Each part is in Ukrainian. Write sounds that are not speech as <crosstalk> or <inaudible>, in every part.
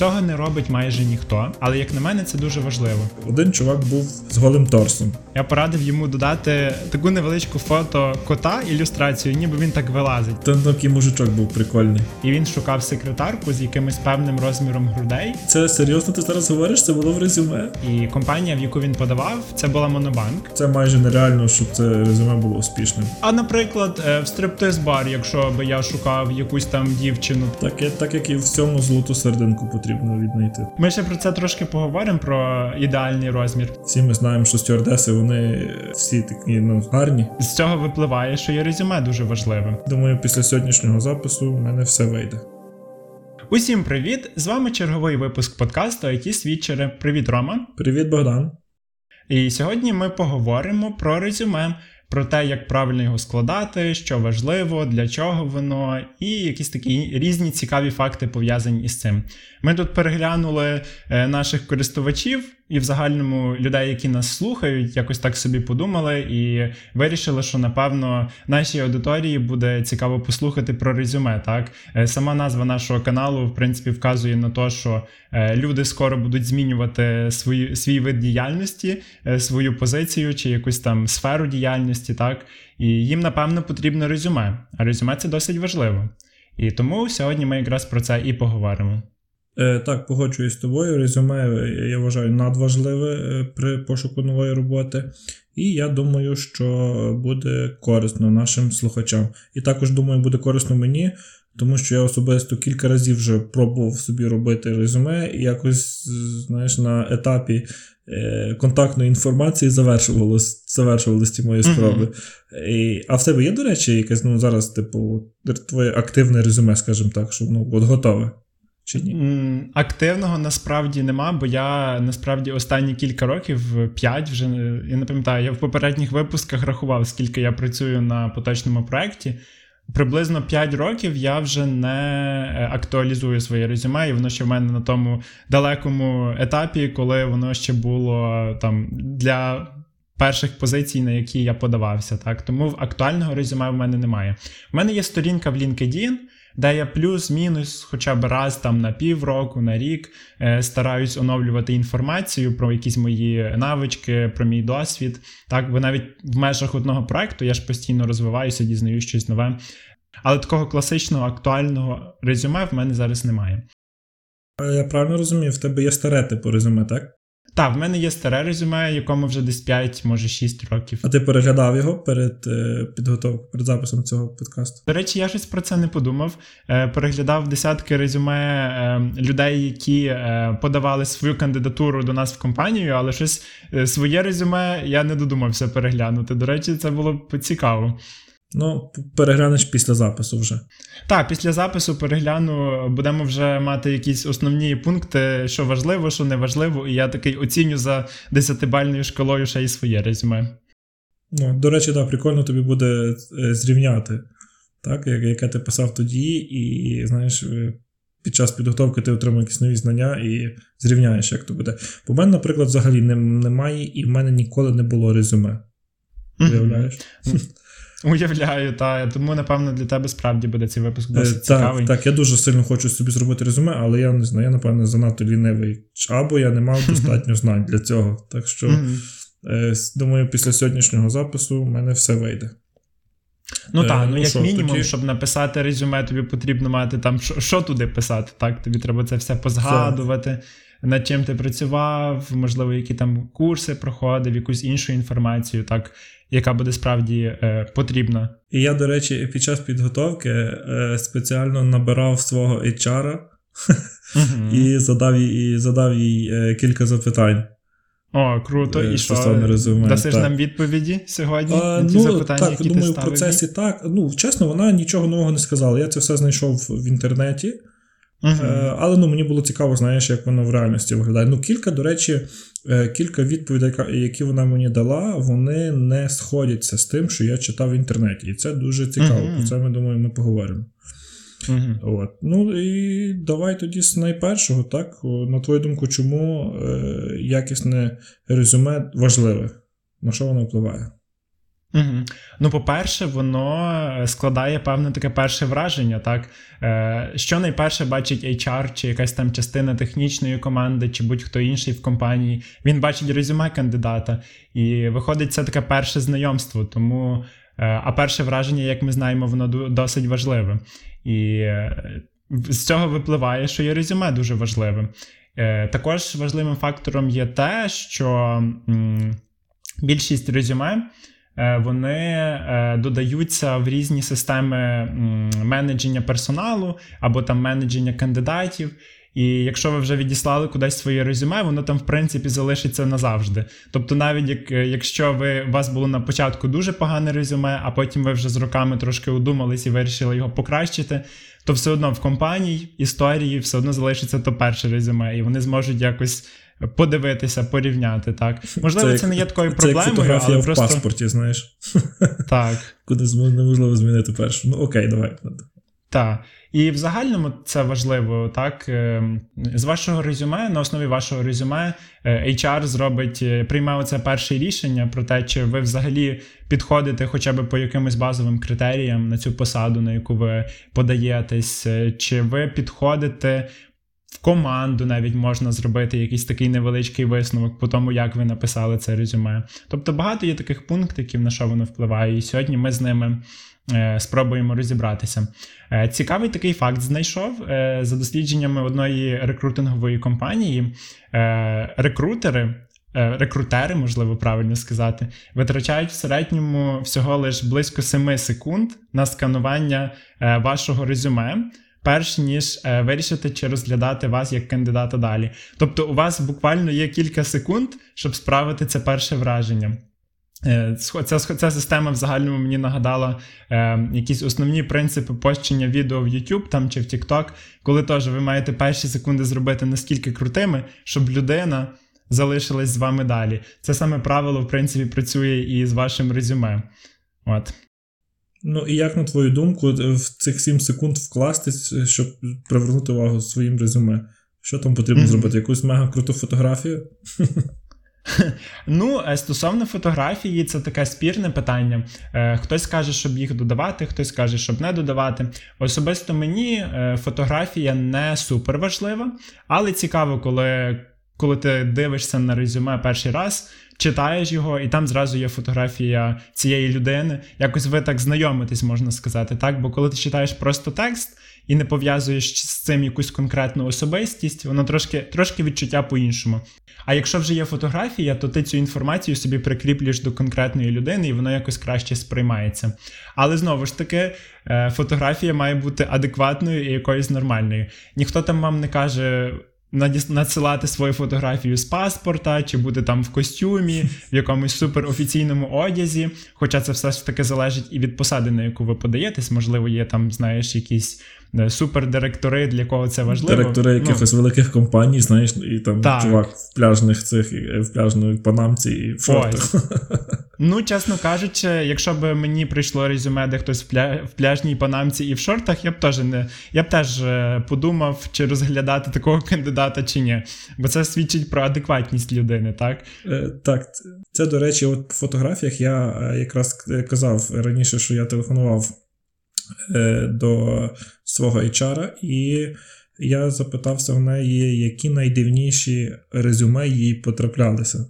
Цього не робить майже ніхто, але як на мене, це дуже важливо. Один чувак був з голим торсом. Я порадив йому додати таку невеличку фото кота ілюстрацію, ніби він так вилазить. Там такий мужичок був прикольний. І він шукав секретарку з якимось певним розміром грудей. Це серйозно ти зараз говориш? Це було в резюме? І компанія, в яку він подавав, це була Монобанк. Це майже нереально, щоб це резюме було успішним. А наприклад, е, в стриптиз-бар, якщо би я шукав якусь там дівчину. Так, так як і в цьому золоту серединку потрібно віднайти. Ми ще про це трошки поговоримо про ідеальний розмір. Всі ми знаємо, що стюардеси вони всі такі ну гарні. З цього випливає, що є резюме дуже важливим. Думаю, після сьогоднішнього запису в мене все вийде. Усім привіт! З вами черговий випуск подкасту IT свідчери. Привіт, Рома. Привіт, Богдан. І сьогодні ми поговоримо про резюме, про те, як правильно його складати, що важливо, для чого воно, і якісь такі різні цікаві факти пов'язані із цим. Ми тут переглянули е, наших користувачів і в загальному людей, які нас слухають, якось так собі подумали і вирішили, що напевно нашій аудиторії буде цікаво послухати про резюме. Так, Е, сама назва нашого каналу, в принципі, вказує на те, що е, люди скоро будуть змінювати свої, свій вид діяльності, е, свою позицію чи якусь там сферу діяльності, так і їм напевно потрібно резюме. А резюме це досить важливо. І тому сьогодні ми якраз про це і поговоримо. Е, так, погоджуюсь з тобою. Резюме е, я вважаю надважливе е, при пошуку нової роботи. І я думаю, що буде корисно нашим слухачам. І також думаю, буде корисно мені, тому що я особисто кілька разів вже пробував собі робити резюме, і якось, знаєш, на етапі е, контактної інформації завершувалися ті мої Мгм. спроби. І, а в тебе є, до речі, якесь ну, зараз, типу, твоє активне резюме, скажімо так, що воно от готове? Чи ні? Активного насправді нема, бо я насправді останні кілька років, 5 вже я не пам'ятаю, я в попередніх випусках рахував, скільки я працюю на поточному проєкті. Приблизно 5 років я вже не е, актуалізую своє резюме, і воно ще в мене на тому далекому етапі, коли воно ще було там для перших позицій, на які я подавався. Так тому актуального резюме в мене немає. У мене є сторінка в LinkedIn, де я плюс-мінус, хоча б раз там на півроку, на рік е, стараюсь оновлювати інформацію про якісь мої навички, про мій досвід. Так, бо навіть в межах одного проекту я ж постійно розвиваюся, дізнаю щось нове. Але такого класичного актуального резюме в мене зараз немає. Е, Я правильно розумію, в тебе є старе типу резюме, так? Так, в мене є старе резюме, якому вже десь 5, може 6 років. А ти переглядав його перед е, підготовкою, перед записом цього подкасту? До речі, я щось про це не подумав. Е, Переглядав десятки резюме е, людей, які подавали свою кандидатуру до нас в компанію, але щось своє резюме я не додумався переглянути. До речі, це було б цікаво. Ну, переглянеш після запису вже. Так, після запису перегляну, будемо вже мати якісь основні пункти, що важливо, що не важливо, і я такий оціню за десятибальною шкалою ще й своє резюме. Ну, до речі, так, прикольно тобі буде е, зрівняти, так, як- яке ти писав тоді, і знаєш, е, під час підготовки ти отримав якісь нові знання і зрівняєш, як то буде. Бо в мене, наприклад, взагалі немає, і в мене ніколи не було резюме. Уявляєш? <laughs> Уявляю, та тому напевно для тебе справді буде цей випуск досить Е, цікавий. Так, так, я дуже сильно хочу собі зробити резюме, але я не знаю, я, напевно, занадто лінивий. Або я не мав <laughs> достатньо знань для цього. Так що, е, думаю, після сьогоднішнього запису в мене все вийде. Ну Е, так, ну ну як що, мінімум, тоді- щоб написати резюме, тобі потрібно мати там, що, що туди писати, так? Тобі треба це все позгадувати, над чим ти працював, можливо, які там курси проходив, якусь іншу інформацію, так, яка буде справді е, потрібна. І я, до речі, під час підготовки е, спеціально набирав свого HR <laughs> і задав їй, і задав їй е, кілька запитань. О, круто, е, і що? резюме, Дасиш так. нам відповіді сьогодні А, на ті ну, запитання, так, які думаю, ти в процесі так. Ну, чесно, вона нічого нового не сказала. Я це все знайшов в інтернеті. Е, Але ну, мені було цікаво, знаєш, як воно в реальності виглядає. Ну, кілька, до речі, е, кілька відповідей, які вона мені дала, вони не сходяться з тим, що я читав в інтернеті. І це дуже цікаво. Про це ми думаю, ми поговоримо. Мгм. От. Ну і давай тоді з найпершого, так? На твою думку, чому е, якісне резюме важливе? На що воно впливає? Угу. Ну, по-перше, воно складає певне таке перше враження, так Е, що найперше бачить HR, чи якась там частина технічної команди, чи будь-хто інший в компанії. Він бачить резюме кандидата, і виходить це таке перше знайомство. Тому, е, а перше враження, як ми знаємо, воно досить важливе. І е, з цього випливає, що є резюме дуже важливим. Також важливим фактором є те, що більшість резюме. Е, вони е, додаються в різні системи менедження персоналу або там менедження кандидатів. І якщо ви вже відіслали кудись своє резюме, воно там в принципі залишиться назавжди. Тобто, навіть як, якщо ви у вас було на початку дуже погане резюме, а потім ви вже з роками трошки удумались і вирішили його покращити, то все одно в компанії історії все одно залишиться то перше резюме, і вони зможуть якось подивитися, порівняти. так. Можливо, це, це не є такою проблемою. Це як фотографія але в просто... паспорті, знаєш. <laughs> Так. Куди неможливо змінити першу. Ну, окей, давай. Так. І в загальному це важливо, так. Ем, з вашого резюме, на основі вашого резюме, е, HR зробить, е, прийме оце перше рішення про те, чи ви взагалі підходите хоча б по якимось базовим критеріям на цю посаду, на яку ви подаєтесь, е, чи ви підходите команду навіть можна зробити якийсь такий невеличкий висновок по тому, як ви написали це резюме. Тобто багато є таких пунктиків, на що воно впливає, і сьогодні ми з ними. Е, спробуємо розібратися. Е, цікавий такий факт знайшов е, за дослідженнями одної рекрутингової компанії. Рекрутери, рекрутери, можливо правильно сказати, витрачають в середньому всього лише близько 7 секунд на сканування вашого резюме перш ніж е, вирішити чи розглядати вас як кандидата далі. Тобто, у вас буквально є кілька секунд, щоб справити це перше враження. Е, ця, ця система в загальному мені нагадала е, якісь основні принципи пощення відео в YouTube там чи в TikTok, коли теж ви маєте перші секунди зробити наскільки крутими, щоб людина залишилась з вами далі. Це саме правило, в принципі, працює і з вашим резюме. От. Ну і як, на твою думку, в цих 7 секунд вкластись, щоб привернути увагу своїм резюме? Що там потрібно mm-hmm. зробити? Якусь мега круту фотографію? <laughs> Ну, е, стосовно фотографії, це таке спірне питання. Е, хтось каже, щоб їх додавати, хтось каже, щоб не додавати. Особисто мені е, фотографія не супер важлива, але цікаво, коли коли ти дивишся на резюме перший раз, читаєш його, і там зразу є фотографія цієї людини. Якось ви так знайомитесь, можна сказати, так? Бо коли ти читаєш просто текст і не пов'язуєш з цим якусь конкретну особистість, воно трошки трошки відчуття по-іншому. А якщо вже є фотографія, то ти цю інформацію собі прикріплюєш до конкретної людини, і воно якось краще сприймається. Але знову ж таки, е, фотографія має бути адекватною і якоюсь нормальною. Ніхто там вам не каже надсилати свою фотографію з паспорта, чи бути там в костюмі, в якомусь суперофіційному одязі. Хоча це все ж таки залежить і від посади, на яку ви подаєтесь. Можливо, є там, знаєш, якісь супердиректори, для кого це важливо. Директори ну, якихось великих компаній, знаєш, і там так. чувак в пляжних цих в пляжної панамці і в шортах. Ну, чесно кажучи, якщо б мені прийшло резюме, де хтось в, пля... в пляжній панамці і в шортах, я б теж не я б теж е, подумав, чи розглядати такого кандидата чи ні. Бо це свідчить про адекватність людини, так? Е, Так, це, до речі, от по фотографіях я е, якраз казав раніше, що я телефонував е, до свого HR, і я запитався в неї, які найдивніші резюме їй потраплялися.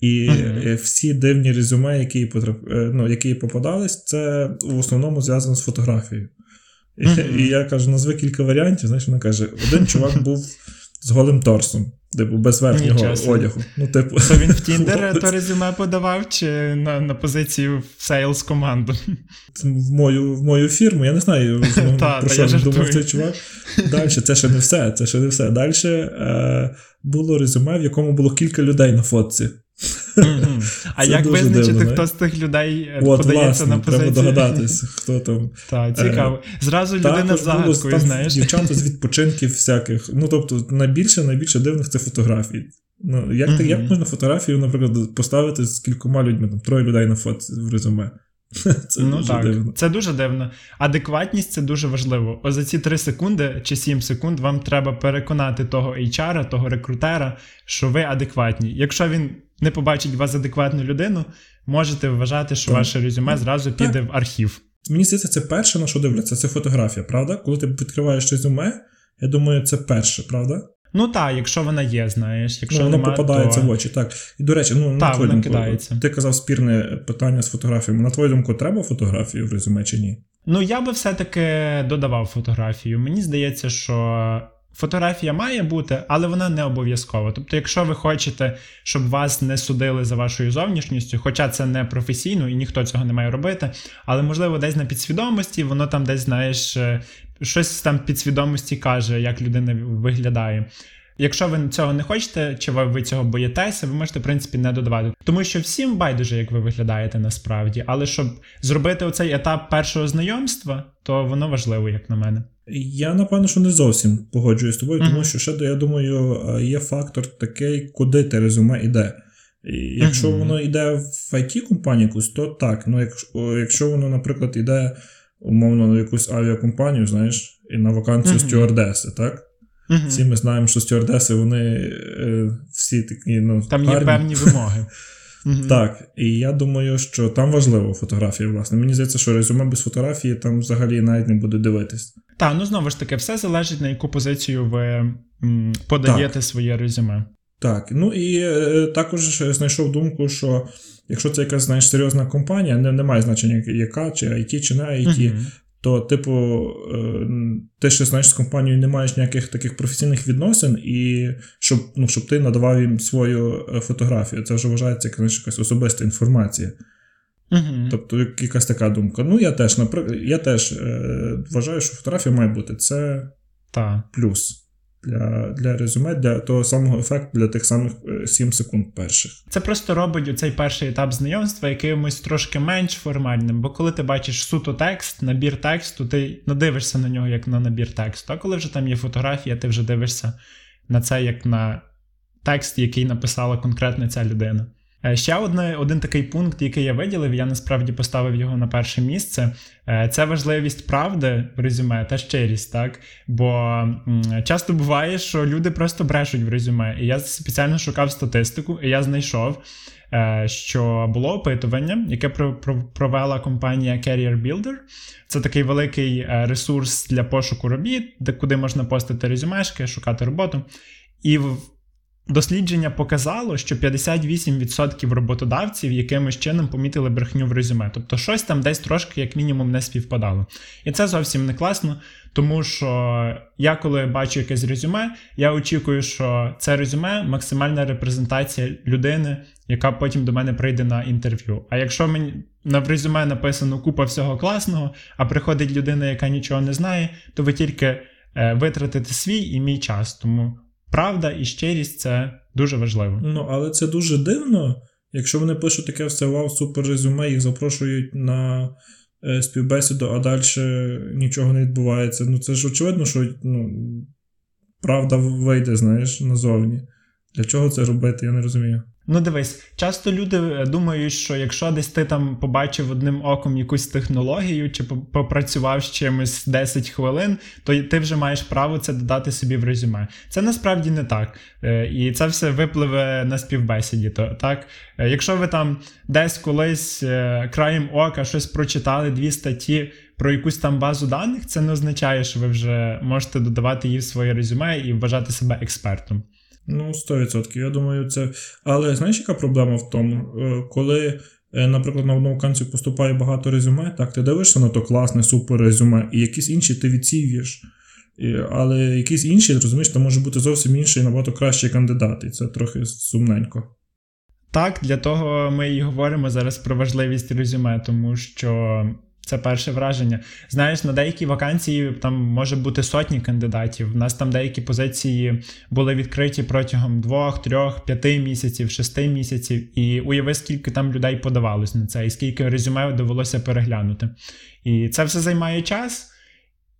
І uh-huh. всі дивні резюме, які потрап... Е, ну, які попадались, це в основному зв'язано з фотографією. Uh-huh. І, і я кажу, назви кілька варіантів. Знаєш, вона каже: один чувак був з голим торсом, типу, без верхнього Нічого. одягу. Ну, типу, То він в <laughs> Тіндер то резюме подавав чи на на позицію в сейлс команду? В мою в мою фірму, я не знаю, <laughs> та, про що він думав цей чувак. Далі, це ще не все. Це ще не все. Далі е, було резюме, в якому було кілька людей на фотці. А як визначити, дивно, хто з тих людей е, От, подається власне, на позицію? Треба догадатись, хто там. Так, цікаво. Зразу людина з загадкою, знаєш. Дівчата з відпочинків всяких. Ну, тобто, найбільше найбільше дивних це фотографії. Ну, Як mm-hmm. як можна фотографію, наприклад, поставити з кількома людьми, там троє людей на фото в резюме? <laughs> Це ну, дуже так, дивно. Це дуже дивно. Адекватність це дуже важливо. О, за ці 3 секунди чи 7 секунд вам треба переконати того HR, того рекрутера, що ви адекватні. Якщо він не побачить вас адекватну людину, можете вважати, що так. ваше резюме зразу піде в архів. Мені здається, це перше, на що дивляться, це фотографія, правда? Коли ти відкриваєш резюме, я думаю, це перше, правда? Ну так, якщо вона є, знаєш. Якщо ну, воно нема, попадається то... в очі, так. І до речі, ну та, на твою думку, кидається. ти казав спірне питання з фотографіями. На твою думку, треба фотографію в резюме чи ні? Ну, я би все-таки додавав фотографію. Мені здається, що фотографія має бути, але вона не обов'язкова. Тобто, якщо ви хочете, щоб вас не судили за вашою зовнішністю, хоча це не професійно і ніхто цього не має робити, але можливо десь на підсвідомості, воно там десь, знаєш, щось там підсвідомості каже, як людина виглядає. Якщо ви цього не хочете, чи ви цього боїтеся, ви можете, в принципі, не додавати. Тому що всім байдуже, як ви виглядаєте насправді. Але щоб зробити оцей етап першого знайомства, то воно важливо, як на мене. Я напевно, що не зовсім погоджуюсь з тобою, тому uh-huh. що ще я думаю, є фактор такий, куди те резюме йде. І Якщо uh-huh. воно йде в it компанію якусь, то так. Ну, якщо, якщо воно, наприклад, йде умовно на якусь авіакомпанію, знаєш, і на вакансію uh-huh. стюардеси, так? Всі ми знаємо, що стюардеси, вони е, всі такі. ну, Там є певні вимоги. <laughs> Uh-huh. Так, і я думаю, що там важлива фотографія, власне. Мені здається, що резюме без фотографії там взагалі навіть не буде дивитись. Так, ну знову ж таки, все залежить на яку позицію ви подаєте так. своє резюме. Так, ну і е, також знайшов думку, що якщо це якась знаєш, серйозна компанія, не, немає значення, яка, чи IT, чи не IT, uh-huh то, типу, е, ти ще знаєш з компанією не маєш ніяких таких професійних відносин, і щоб ну, щоб ти надавав їм свою е, фотографію. Це вже вважається як знаєш, якась особиста інформація. uh Тобто, якась така думка. Ну, я теж наприклад, я теж е, вважаю, що фотографія має бути. Це Та. плюс для для резюме, для того самого ефекту, для тих самих 7 е, секунд перших. Це просто робить цей перший етап знайомства якимось трошки менш формальним, бо коли ти бачиш суто текст, набір тексту, ти не дивишся на нього як на набір тексту. А коли вже там є фотографія, ти вже дивишся на це як на текст, який написала конкретно ця людина. Е, ще одне, один такий пункт, який я виділив, я насправді поставив його на перше місце. Е, це важливість правди в резюме та щирість, так? Бо часто буває, що люди просто брешуть в резюме. І я спеціально шукав статистику, і я знайшов, е, що було опитування, яке провела компанія Carrier Builder. Це такий великий ресурс для пошуку робіт, де куди можна постити резюмешки, шукати роботу. І Дослідження показало, що 58% роботодавців якимось чином помітили брехню в резюме. Тобто щось там десь трошки, як мінімум, не співпадало. І це зовсім не класно, тому що я, коли бачу якесь резюме, я очікую, що це резюме максимальна репрезентація людини, яка потім до мене прийде на інтерв'ю. А якщо мені на резюме написано купа всього класного, а приходить людина, яка нічого не знає, то ви тільки е, витратите свій і мій час. Тому правда і щирість це дуже важливо. Ну, але це дуже дивно. Якщо вони пишуть таке все вау, супер резюме, їх запрошують на е, співбесіду, а далі нічого не відбувається. Ну це ж очевидно, що ну, правда вийде, знаєш, назовні. Для чого це робити, я не розумію. Ну, дивись, часто люди е, думають, що якщо десь ти там побачив одним оком якусь технологію чи попрацював з чимось 10 хвилин, то ти вже маєш право це додати собі в резюме. Це насправді не так. Е, і це все випливе на співбесіді. То, так? Е, якщо ви там десь колись краєм ока щось прочитали, дві статті про якусь там базу даних, це не означає, що ви вже можете додавати її в своє резюме і вважати себе експертом. Ну, 100%. Я думаю, це. Але знаєш, яка проблема в тому, е, коли, е, наприклад, на одну вакансію поступає багато резюме, так, ти дивишся на то класне, супер резюме, і якісь інші ти відсіюєш. Але якісь інші, розумієш, там може бути зовсім інший, набагато кращий кандидат, і це трохи сумненько. Так, для того ми і говоримо зараз про важливість резюме, тому що це перше враження. Знаєш, на деякі вакансії там може бути сотні кандидатів. У нас там деякі позиції були відкриті протягом двох, трьох, п'яти місяців, шести місяців. І уяви, скільки там людей подавалось на це, і скільки резюме довелося переглянути. І це все займає час.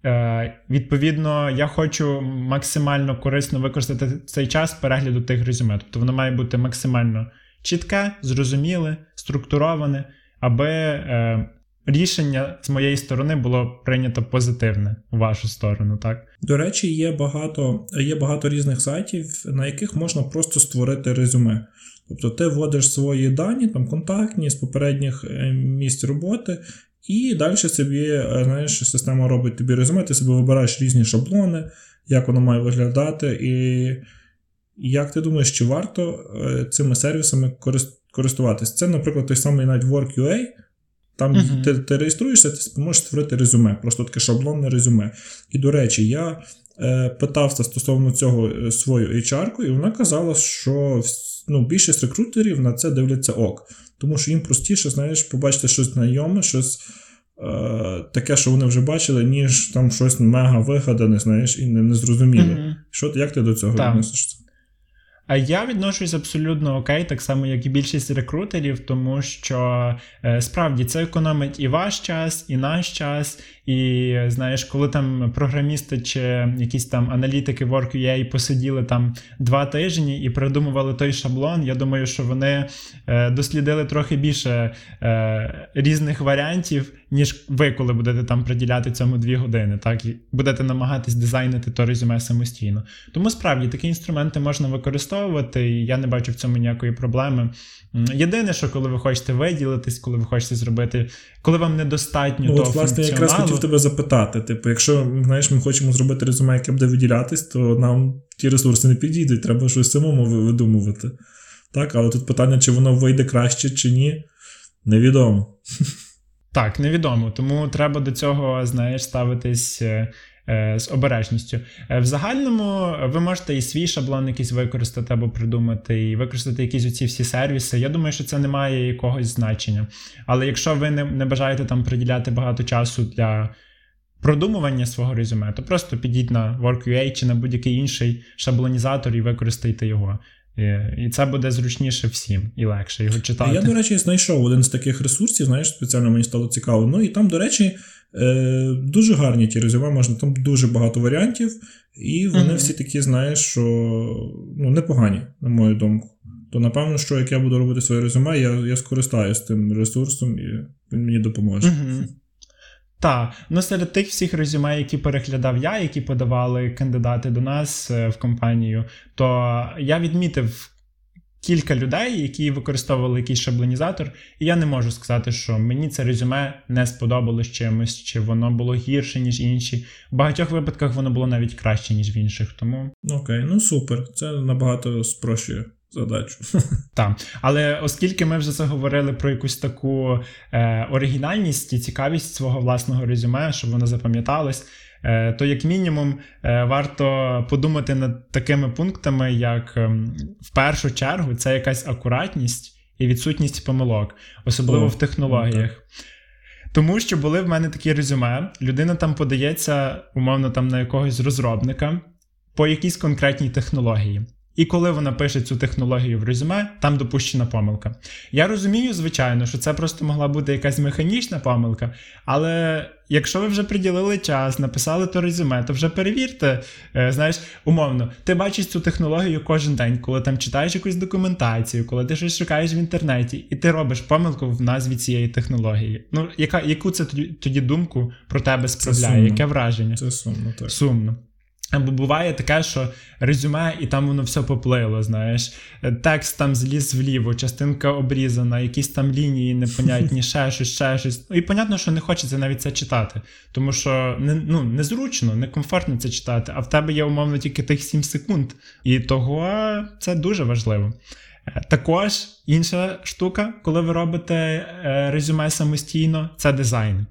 Е, Відповідно, я хочу максимально корисно використати цей час перегляду тих резюме. Тобто воно має бути максимально чітке, зрозуміле, структуроване, аби. Е, рішення з моєї сторони було прийнято позитивне у вашу сторону, так? До речі, є багато є багато різних сайтів, на яких можна просто створити резюме. Тобто ти вводиш свої дані, там контактні з попередніх е, місць роботи, і далі собі е, знаєш, система робить тобі резюме, ти собі вибираєш різні шаблони, як воно має виглядати. І як ти думаєш, чи варто е, цими сервісами користуватись? Це, наприклад, той самий навіть WorkUA. Там uh-huh. ти, ти реєструєшся, ти зможеш створити резюме, просто таке шаблонне резюме. І, до речі, я е, питався стосовно цього е, свою HR-ку, і вона казала, що ну, більшість рекрутерів на це дивляться ок. Тому що їм простіше, знаєш, побачити щось знайоме, щось е, таке, що вони вже бачили, ніж там щось мега вигадане, знаєш, і незрозуміле. Mm-hmm. Що як ти до цього відносишся? А я відношусь абсолютно окей, так само, як і більшість рекрутерів, тому що е, справді це економить і ваш час, і наш час. І знаєш, коли там програмісти чи якісь там аналітики WorkUA посиділи там два тижні і придумували той шаблон, я думаю, що вони е, дослідили трохи більше е, різних варіантів, ніж ви, коли будете там приділяти цьому дві години, так і будете намагатись дизайнити то резюме самостійно. Тому справді такі інструменти можна використовувати, і я не бачу в цьому ніякої проблеми. Єдине, що коли ви хочете виділитись, коли ви хочете зробити, коли вам недостатньо ну, того От, власне, я якраз хотів тебе запитати. Типу, якщо знаєш, ми хочемо зробити резюме, яке буде виділятись, то нам ті ресурси не підійдуть, треба щось самому видумувати. Так, але тут питання, чи воно вийде краще, чи ні, невідомо. <laughs> Так, невідомо. Тому треба до цього, знаєш, ставитись Е, з обережністю. Е, в загальному ви можете і свій шаблон якийсь використати або придумати, і використати якісь оці всі сервіси. Я думаю, що це не має якогось значення. Але якщо ви не, не бажаєте там приділяти багато часу для. Продумування свого резюме, то просто підіть на WorkUA чи на будь-який інший шаблонізатор і використайте його. І це буде зручніше всім і легше його читати. Я, до речі, знайшов один з таких ресурсів, знаєш, спеціально мені стало цікаво. Ну і там, до речі, Е, Дуже гарні ті резюме, можна там дуже багато варіантів, і вони uh-huh. всі такі, знаєш, що ну, непогані, на мою думку. То, напевно, що як я буду робити своє резюме, я я скористаюся тим ресурсом і він мені допоможе. Uh-huh. Так, ну серед тих всіх резюме, які переглядав я, які подавали кандидати до нас е, в компанію, то я відмітив кілька людей, які використовували якийсь шаблонізатор, і я не можу сказати, що мені це резюме не сподобалось чимось, чи воно було гірше, ніж інші. В багатьох випадках воно було навіть краще, ніж в інших. Тому окей, ну супер. Це набагато спрощує. Задачу. <laughs> Так, але оскільки ми вже заговорили про якусь таку е, оригінальність і цікавість свого власного резюме, щоб воно запам'яталось, то, як мінімум, е, варто подумати над такими пунктами, як ем, в першу чергу це якась акуратність і відсутність помилок, особливо О, в технологіях. Так. Тому що були в мене такі резюме, людина там подається, умовно, там на якогось розробника по якійсь конкретній технології. І коли вона пише цю технологію в резюме, там допущена помилка. Я розумію, звичайно, що це просто могла бути якась механічна помилка, але якщо ви вже приділили час, написали то резюме, то вже перевірте, е, знаєш, умовно, ти бачиш цю технологію кожен день, коли там читаєш якусь документацію, коли ти щось шукаєш в інтернеті, і ти робиш помилку в назві цієї технології. Ну, яка, яку це тоді, тоді думку про тебе справляє? Яке враження? Це сумно, так. Сумно. Або буває таке, що резюме, і там воно все поплило, знаєш. Текст там зліз вліво, частинка обрізана, якісь там лінії непонятні, <laughs> ще щось, ще щось. І понятно, що не хочеться навіть це читати, тому що не, ну, незручно, некомфортно це читати, а в тебе є умовно тільки тих 7 секунд. І того це дуже важливо. Також інша штука, коли ви робите е, резюме самостійно, це дизайн.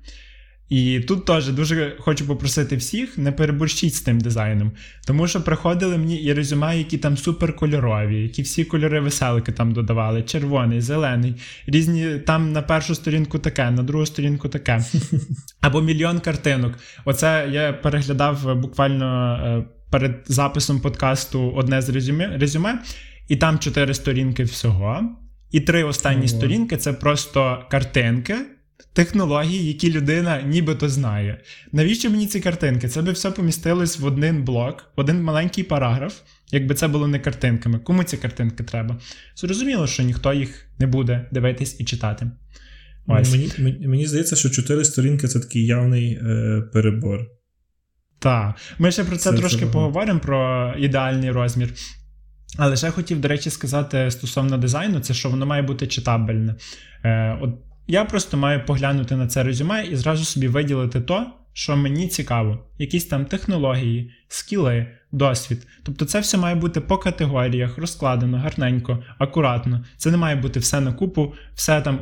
І тут теж дуже хочу попросити всіх, не переборщіть з тим дизайном. Тому що приходили мені і резюме, які там суперкольорові, які всі кольори веселки там додавали: червоний, зелений, різні там на першу сторінку таке, на другу сторінку таке. <laughs> Або мільйон картинок. Оце я переглядав буквально е, перед записом подкасту одне з резюме, резюме і там чотири сторінки всього. І три останні Ого. сторінки це просто картинки технології, які людина нібито знає. Навіщо мені ці картинки? Це би все помістилось в один блок, в один маленький параграф, якби це було не картинками. Кому ці картинки треба? Зрозуміло, що ніхто їх не буде дивитись і читати. Ось. Мені, мені, мені здається, що чотири сторінки це такий явний е, перебор. Так, ми ще про це, це трошки це поговоримо, про ідеальний розмір. Але ще хотів, до речі, сказати стосовно дизайну, це що воно має бути читабельне. Е, От я просто маю поглянути на це резюме і зразу собі виділити то, що мені цікаво, якісь там технології, скіли, досвід. Тобто це все має бути по категоріях, розкладено, гарненько, акуратно. Це не має бути все на купу, все там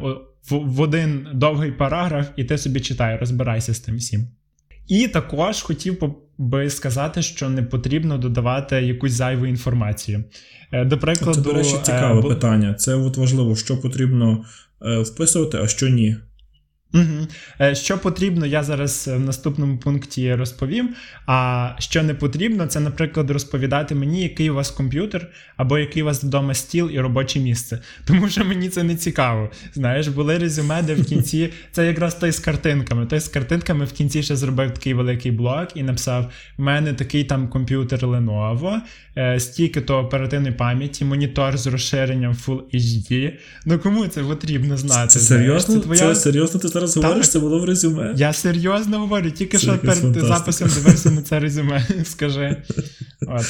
в, один довгий параграф, і ти собі читай, розбирайся з тим всім. І також хотів би сказати, що не потрібно додавати якусь зайву інформацію. Е, до прикладу, Це, до речі, е, цікаве бо... питання. Це от важливо, що потрібно вписувати, а що ні. Угу. Що потрібно, я зараз в наступному пункті розповім. А що не потрібно, це, наприклад, розповідати мені, який у вас комп'ютер, або який у вас вдома стіл і робоче місце. <laughs> Тому що мені це не цікаво. Знаєш, були резюме, де в кінці <laughs> це якраз той з картинками. Той з картинками в кінці ще зробив такий великий блок і написав: у мене такий там комп'ютер Lenovo, е, стільки то оперативної пам'яті, монітор з розширенням Full HD. Ну кому це потрібно знати? Це серйозно? Це, твоя... це серйозно? Ти зараз говориш, це було в резюме. Я серйозно говорю, тільки це що перед фантастика. записом дивився на це резюме. <laughs> Скажи. От.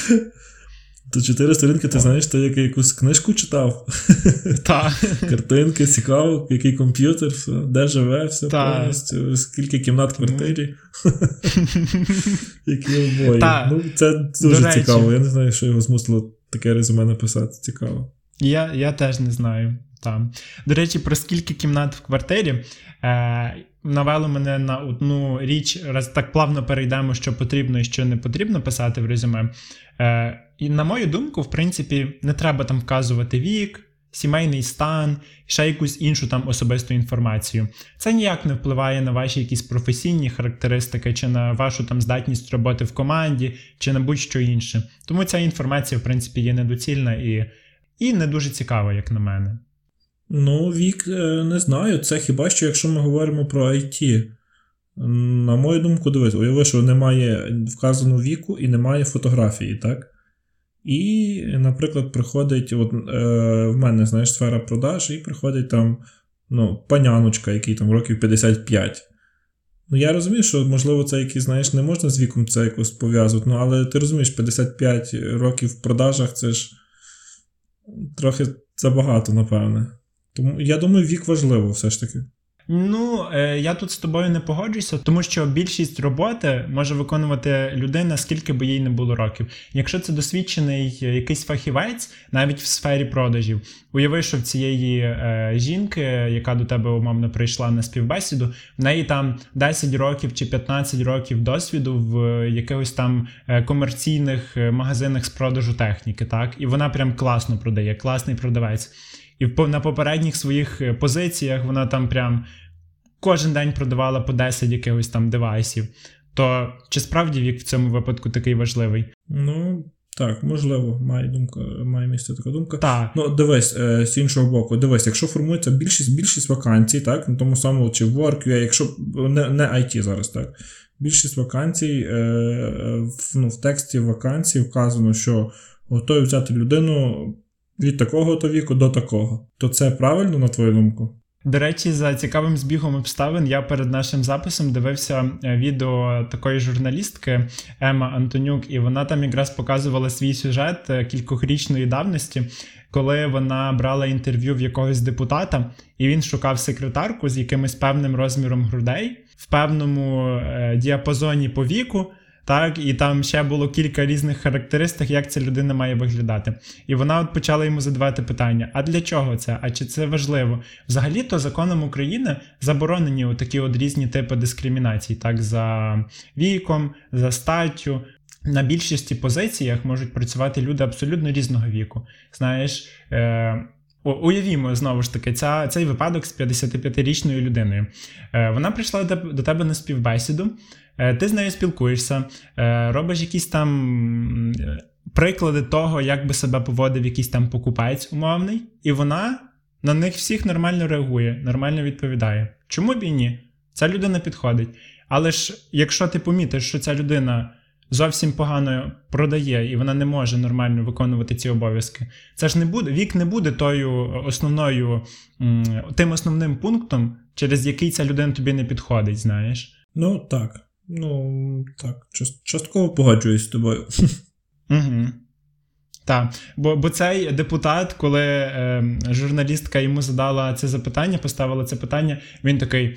То чотири сторінки, ти знаєш, ти як якусь книжку читав. <laughs> Так. Картинки, цікаво, який комп'ютер, все, де живе, все так. повністю, скільки кімнат в квартирі. <laughs> Які обої. Ну, Це дуже цікаво. Я не знаю, що його змусило таке резюме написати. Цікаво. Я я теж не знаю. Там. До речі, про скільки кімнат в квартирі навело мене на одну річ, раз так плавно перейдемо, що потрібно і що не потрібно писати в резюме. Е, І на мою думку, в принципі, не треба там вказувати вік, сімейний стан, ще якусь іншу там особисту інформацію. Це ніяк не впливає на ваші якісь професійні характеристики, чи на вашу там здатність роботи в команді, чи на будь-що інше. Тому ця інформація, в принципі, є недоцільна і, і не дуже цікава, як на мене. Ну, вік, е, не знаю. Це хіба що, якщо ми говоримо про IT. На мою думку, дивись, уяви, що немає вказаного віку і немає фотографії, так? І, наприклад, приходить, от е, в мене, знаєш, сфера продаж, і приходить там ну, паняночка, який там років 55. Ну, я розумію, що, можливо, це якийсь, знаєш, не можна з віком це якось пов'язувати, ну, але ти розумієш, 55 років в продажах це ж трохи забагато, напевне. Тому я думаю, вік важливо все ж таки. Ну, е, я тут з тобою не погоджуюся, тому що більшість роботи може виконувати людина, скільки би їй не було років. Якщо це досвідчений якийсь фахівець, навіть в сфері продажів, уяви, що в цієї е, жінки, яка до тебе умовно прийшла на співбесіду, в неї там 10 років чи 15 років досвіду в якихось там е, комерційних е, магазинах з продажу техніки, так, і вона прям класно продає, класний продавець. І на попередніх своїх е, позиціях вона там прям кожен день продавала по 10 якихось там девайсів. То чи справді вік в цьому випадку такий важливий? Ну. Так, можливо, має думка, має місце така думка. Так. Ну, дивись, е, з іншого боку, дивись, якщо формується більшість більшість вакансій, так, на тому самому чи WorkUA, якщо не не IT зараз, так, більшість вакансій, е, в, ну, в тексті вакансій вказано, що готові взяти людину від такого то віку до такого. То це правильно, на твою думку? До речі, за цікавим збігом обставин я перед нашим записом дивився е, відео такої журналістки Ема Антонюк, і вона там якраз показувала свій сюжет е, кількохрічної давності, коли вона брала інтерв'ю в якогось депутата, і він шукав секретарку з якимось певним розміром грудей в певному е, діапазоні по віку. Так, і там ще було кілька різних характеристик, як ця людина має виглядати. І вона от почала йому задавати питання: а для чого це? А чи це важливо? Взагалі-то законом України заборонені такі от різні типи дискримінацій, так, за віком, за статтю. На більшості позиціях можуть працювати люди абсолютно різного віку. Знаєш, е, уявімо знову ж таки, ця, цей випадок з 55-річною людиною. Е, Вона прийшла до, до тебе на співбесіду. Е, ти з нею спілкуєшся, е, робиш якісь там приклади того, як би себе поводив якийсь там покупець умовний, і вона на них всіх нормально реагує, нормально відповідає. Чому б і ні? Ця людина підходить. Але ж якщо ти помітиш, що ця людина зовсім погано продає і вона не може нормально виконувати ці обов'язки, це ж не буде, вік не буде тою основною, тим основним пунктом, через який ця людина тобі не підходить, знаєш? Ну так. Ну, так, частково погоджуюсь з тобою. Угу. Так, бо бо цей депутат, коли е, журналістка йому задала це запитання, поставила це питання, він такий: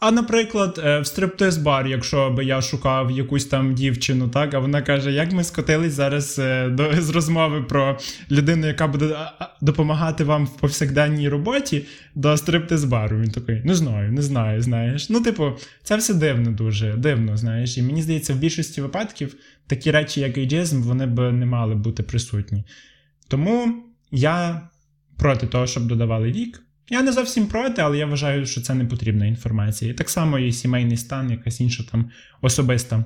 а наприклад, е, в стриптиз-бар, якщо би я шукав якусь там дівчину, так а вона каже, як ми скотились зараз е, до з розмови про людину, яка буде допомагати вам в повсякденній роботі до стриптиз-бару. Він такий, не знаю, не знаю, знаєш. Ну, типу, це все дивно, дуже дивно, знаєш. І мені здається, в більшості випадків такі речі, як ейджизм, вони б не мали бути присутні. Тому я проти того, щоб додавали вік. Я не зовсім проти, але я вважаю, що це не потрібна інформація. І так само і сімейний стан, якась інша там особиста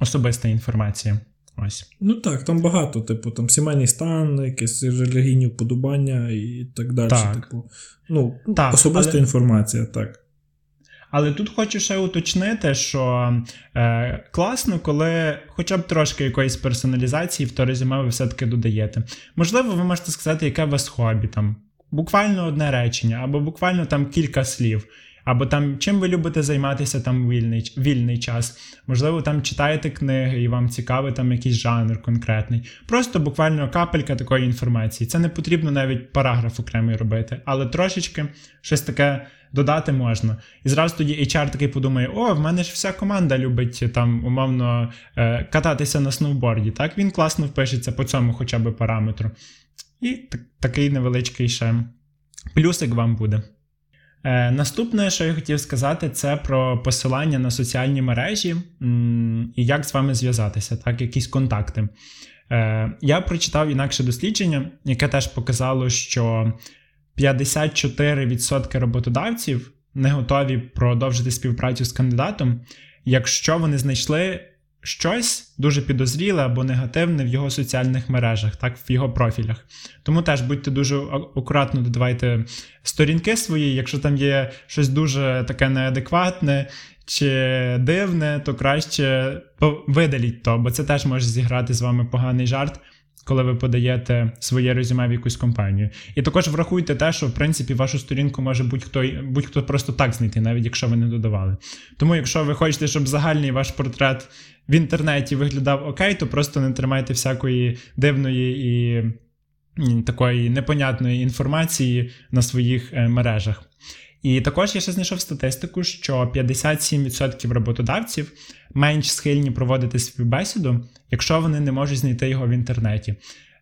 особиста інформація. Ось. Ну так, там багато, типу, там сімейний стан, якісь релігійні вподобання і так далі. Так. Типу, ну, так, Особиста але... інформація, так. Але тут хочу ще уточнити, що е, класно, коли хоча б трошки якоїсь персоналізації в то резюме ви все-таки додаєте. Можливо, ви можете сказати, яке у вас хобі, там буквально одне речення, або буквально там кілька слів. Або там чим ви любите займатися там вільний вільний час. Можливо, там читаєте книги і вам цікавий там якийсь жанр конкретний. Просто буквально капелька такої інформації. Це не потрібно навіть параграф окремий робити, але трошечки щось таке додати можна. І зразу тоді HR такий подумає: о, в мене ж вся команда любить там умовно е, кататися на сноуборді. Так він класно впишеться по цьому хоча б параметру. І такий невеличкий ще плюсик вам буде. Е, Наступне, що я хотів сказати, це про посилання на соціальні мережі і як з вами зв'язатися, так, якісь контакти. Е, Я прочитав інакше дослідження, яке теж показало, що 54% роботодавців не готові продовжити співпрацю з кандидатом, якщо вони знайшли щось дуже підозріле або негативне в його соціальних мережах, так, в його профілях. Тому теж будьте дуже акуратно додавайте сторінки свої, якщо там є щось дуже таке неадекватне чи дивне, то краще видаліть то, бо це теж може зіграти з вами поганий жарт коли ви подаєте своє резюме в якусь компанію. І також врахуйте те, що в принципі вашу сторінку може будь-хто будь-хто просто так знайти, навіть якщо ви не додавали. Тому, якщо ви хочете, щоб загальний ваш портрет в інтернеті виглядав окей, то просто не тримайте всякої дивної і. Такої непонятної інформації на своїх е, мережах. І також я ще знайшов статистику, що 57% роботодавців менш схильні проводити співбесіду, якщо вони не можуть знайти його в інтернеті.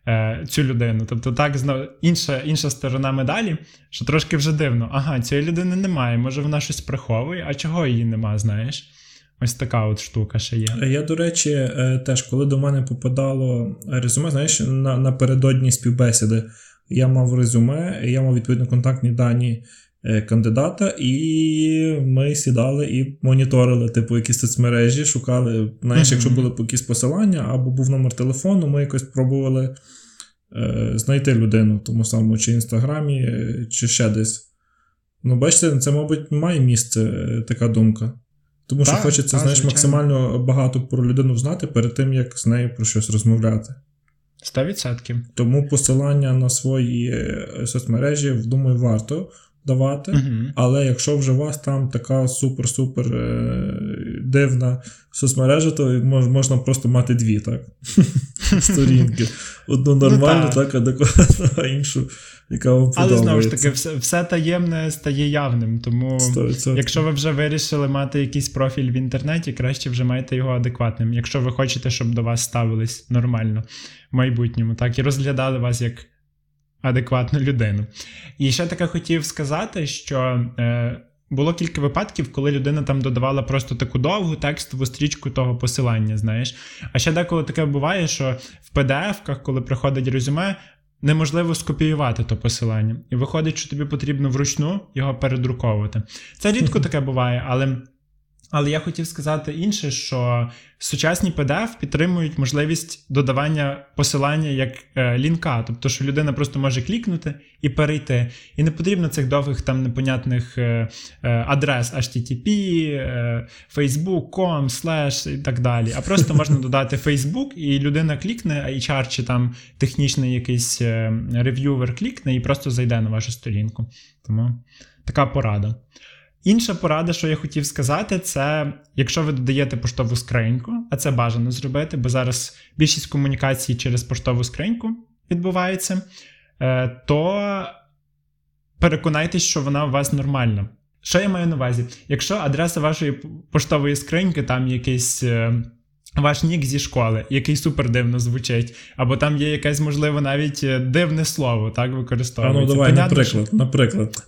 Е, цю людину. Тобто, так, інша інша сторона медалі, що трошки вже дивно. Ага, цієї людини немає, може вона щось приховує, а чого її нема, знаєш? Ось така от штука ще є. Я, до речі, е, теж, коли до мене попадало резюме, знаєш, на, напередодні співбесіди я мав резюме, я мав відповідно контактні дані Е, кандидата, і ми сідали і моніторили, типу, якісь соцмережі, шукали, знаєш, mm-hmm. якщо були якісь посилання або був номер телефону, ми якось пробували е, знайти людину в тому самому чи інстаграмі, е, чи ще десь. Ну, бачите, це, мабуть, має місце е, така думка. Тому так, що хочеться, так, знаєш, звичайно. максимально багато про людину знати перед тим, як з нею про щось розмовляти. 100%. Тому посилання на свої соцмережі, думаю, варто давати. Uh-huh. Але якщо вже у вас там така супер-супер е, дивна соцмережа, то можна просто мати дві, так? <laughs> Сторінки. Одну нормальну, ну, так, адекватну, а іншу, яка вам подобається. Але знову ж таки, все все таємне стає явним. Тому, 100%. якщо ви вже вирішили мати якийсь профіль в інтернеті, краще вже майте його адекватним. Якщо ви хочете, щоб до вас ставились нормально в майбутньому, так, і розглядали вас як адекватну людину. І ще таке хотів сказати, що. Е, було кілька випадків, коли людина там додавала просто таку довгу текстову стрічку того посилання, знаєш. А ще деколи таке буває, що в PDF-ках, коли приходить резюме, неможливо скопіювати то посилання. І виходить, що тобі потрібно вручну його передруковувати. Це рідко <laughs> таке буває, але але я хотів сказати інше, що сучасні PDF підтримують можливість додавання посилання як е, лінка, тобто, що людина просто може клікнути і перейти. І не потрібно цих довгих там непонятних е, е, адрес HTTP, е, Facebook.com, slash і так далі. А просто <laughs> можна додати Facebook, і людина клікне, а HR чи там технічний якийсь е, рев'ювер клікне і просто зайде на вашу сторінку. Тому така порада. Інша порада, що я хотів сказати, це якщо ви додаєте поштову скриньку, а це бажано зробити, бо зараз більшість комунікацій через поштову скриньку відбувається, е, то переконайтесь, що вона у вас нормальна. Що я маю на увазі? Якщо адреса вашої поштової скриньки, там якийсь. Е, ваш нік зі школи, який супер дивно звучить, або там є якесь, можливо, навіть е, дивне слово, так використовується. А ну давай, Понятно, наприклад, що... наприклад.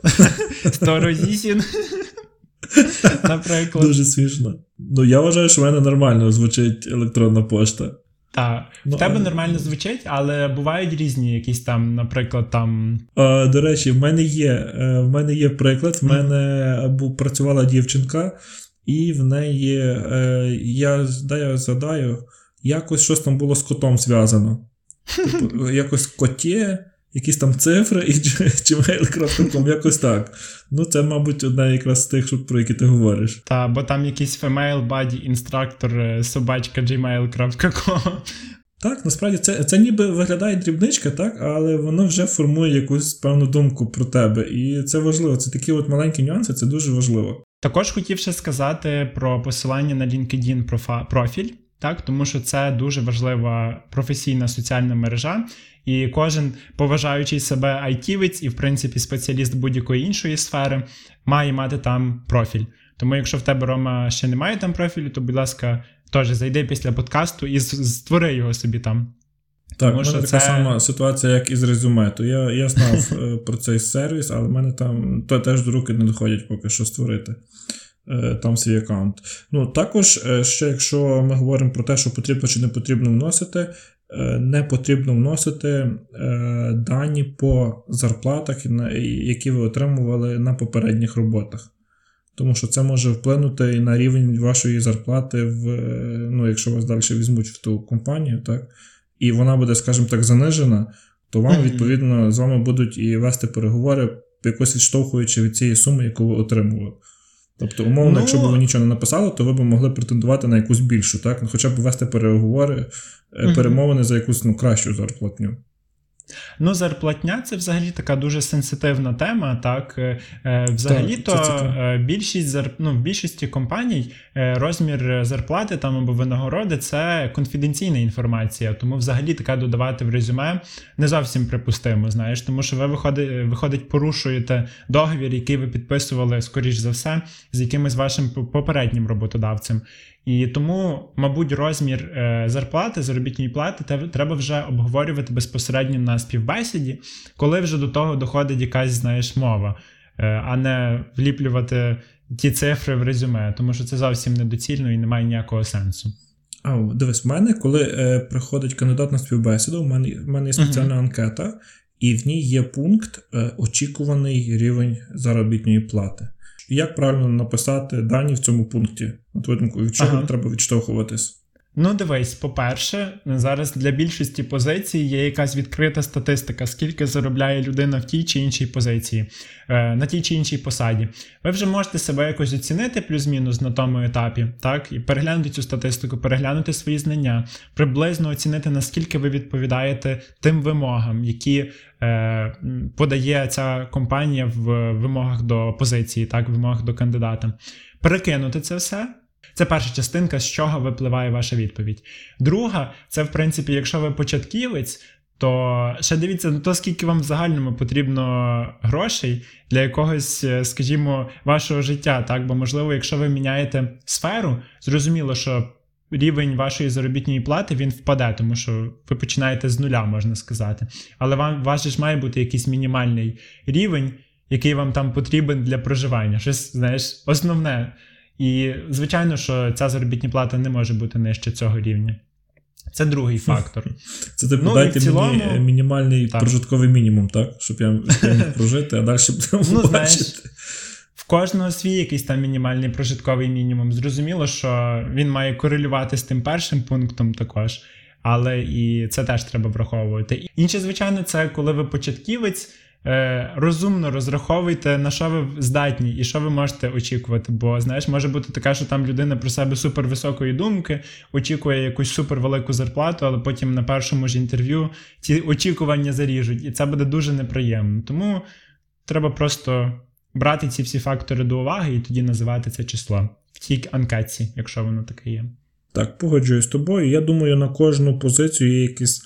<laughs> Сторозісін. <laughs> Наприклад. Дуже смішно. Ну, я вважаю, що в мене нормально звучить електронна пошта. Так, ну, в тебе а... нормально звучить, але бувають різні якісь там, наприклад, там. А, До речі, в мене є е, в мене є приклад. В мене був працювала дівчинка, і в неї е, я я згадаю, якось щось там було з котом зв'язано. Типу, <laughs> якось коті, якісь там цифри і gmail.com, якось так. Ну, це, мабуть, одна якраз з тих, про які ти говориш. Та, бо там якийсь female body instructor е, собачка gmail.com. Так, насправді це це ніби виглядає дрібничка, так, але воно вже формує якусь певну думку про тебе. І це важливо. Це такі от маленькі нюанси, це дуже важливо. Також хотів ще сказати про посилання на LinkedIn профіль, так, тому що це дуже важлива професійна соціальна мережа, і кожен поважаючий себе айтівець і, в принципі, спеціаліст будь-якої іншої сфери має мати там профіль. Тому, якщо в тебе Рома ще немає там профілю, то будь ласка, теж зайди після подкасту і створи його собі там. Так, у мене така це... сама ситуація, як і з резюме. То я я знав <laughs> е, про цей сервіс, але в мене там то теж до руки не доходять поки що створити е, там свій аккаунт. Ну, Також, е, ще якщо ми говоримо про те, що потрібно чи не потрібно вносити, не потрібно вносити дані по зарплатах, які ви отримували на попередніх роботах. Тому що це може вплинути і на рівень вашої зарплати, в, ну, якщо вас далі візьмуть в ту компанію. так, і вона буде, скажімо так, занижена, то вам, відповідно, з вами будуть і вести переговори, якось відштовхуючи від цієї суми, яку ви отримували. Тобто, умовно, ну, якщо б ви нічого не написали, то ви б могли претендувати на якусь більшу, так? Ну, хоча б вести переговори, е, перемовини за якусь ну, кращу зарплатню. Ну, зарплатня це взагалі така дуже сенситивна тема. Так, е, е, взагалі-то е, більшість ну, в більшості компаній розмір зарплати там або винагороди це конфіденційна інформація. Тому взагалі така додавати в резюме не зовсім припустимо. Знаєш, тому що ви виходить, виходить, порушуєте договір, який ви підписували, скоріш за все, з якимось вашим попереднім роботодавцем. І тому, мабуть, розмір е, зарплати, заробітної плати треба вже обговорювати безпосередньо на співбесіді, коли вже до того доходить якась, знаєш, мова, е, а не вліплювати ті цифри в резюме, тому що це зовсім недоцільно і не має ніякого сенсу. А, дивись, в мене, коли е, приходить кандидат на співбесіду, в мене в мене є спеціальна uh-huh. анкета, і в ній є пункт е, очікуваний рівень заробітної плати як правильно написати дані в цьому пункті? От від чого ага. треба відштовхуватись? Ну, дивись, по-перше, зараз для більшості позицій є якась відкрита статистика, скільки заробляє людина в тій чи іншій позиції, е, на тій чи іншій посаді. Ви вже можете себе якось оцінити плюс-мінус на тому етапі, так, і переглянути цю статистику, переглянути свої знання, приблизно оцінити, наскільки ви відповідаєте тим вимогам, які е, подає ця компанія в вимогах до позиції, так, в вимогах до кандидата. Перекинути це все. Це перша частинка, з чого випливає ваша відповідь. Друга, це, в принципі, якщо ви початківець, то ще дивіться на то, скільки вам в загальному потрібно грошей для якогось, е, скажімо, вашого життя. Так, бо можливо, якщо ви міняєте сферу, зрозуміло, що рівень вашої заробітної плати він впаде, тому що ви починаєте з нуля, можна сказати. Але вам ваш ж має бути якийсь мінімальний рівень, який вам там потрібен для проживання. Щось знаєш, основне. І, звичайно, що ця заробітня плата не може бути нижче цього рівня. Це другий фактор. Це типу ну, дайте цілому... мені мінімальний так. прожитковий мінімум, так? Щоб я міг <laughs> прожити, а далі будемо ну, знаєш, В кожного свій якийсь там мінімальний прожитковий мінімум. Зрозуміло, що він має корелювати з тим першим пунктом також, але і це теж треба враховувати. Інше, звичайно, це коли ви початківець. Е, розумно розраховуйте, на що ви здатні і що ви можете очікувати. Бо, знаєш, може бути така, що там людина про себе супервисокої думки, очікує якусь супервелику зарплату, але потім на першому ж інтерв'ю ці очікування заріжуть, і це буде дуже неприємно. Тому треба просто брати ці всі фактори до уваги і тоді називати це число в цій анкетці, якщо воно таке є. Так, погоджуюсь з тобою. Я думаю, на кожну позицію є якийсь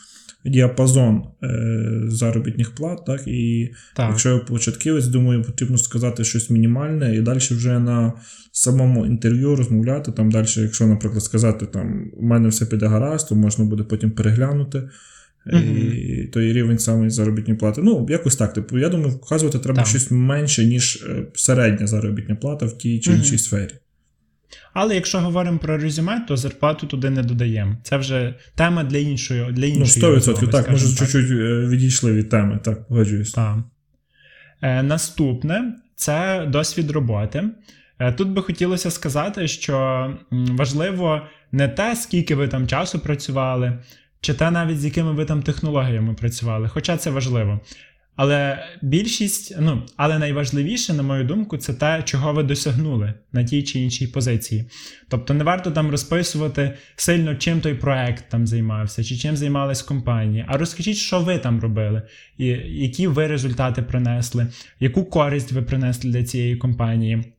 діапазон е, заробітних плат. так, І так. якщо я початківець, думаю, потрібно сказати щось мінімальне, і далі вже на самому інтерв'ю розмовляти. Там далі, якщо, наприклад, сказати, там у мене все піде гаразд, то можна буде потім переглянути. Mm-hmm. І той рівень саме заробітної плати. Ну, якось так. Типу, я думаю, вказувати треба так. щось менше, ніж е, середня заробітня плата в тій чи іншій mm-hmm. сфері. Але якщо говоримо про резюме, то зарплату туди не додаємо. Це вже тема для іншої. для іншої Ну, 100%, розмови, так, може, чуть-чуть е, відійшли від теми, так, погоджуюсь. Так. Е, Наступне це досвід роботи. Е, тут би хотілося сказати, що важливо не те, скільки ви там часу працювали, чи те навіть з якими ви там технологіями працювали, хоча це важливо. Але більшість, ну але найважливіше, на мою думку, це те, чого ви досягнули на тій чи іншій позиції. Тобто не варто там розписувати сильно, чим той проект там займався, чи чим займалась компанія. А розкажіть, що ви там робили, і які ви результати принесли, яку користь ви принесли для цієї компанії,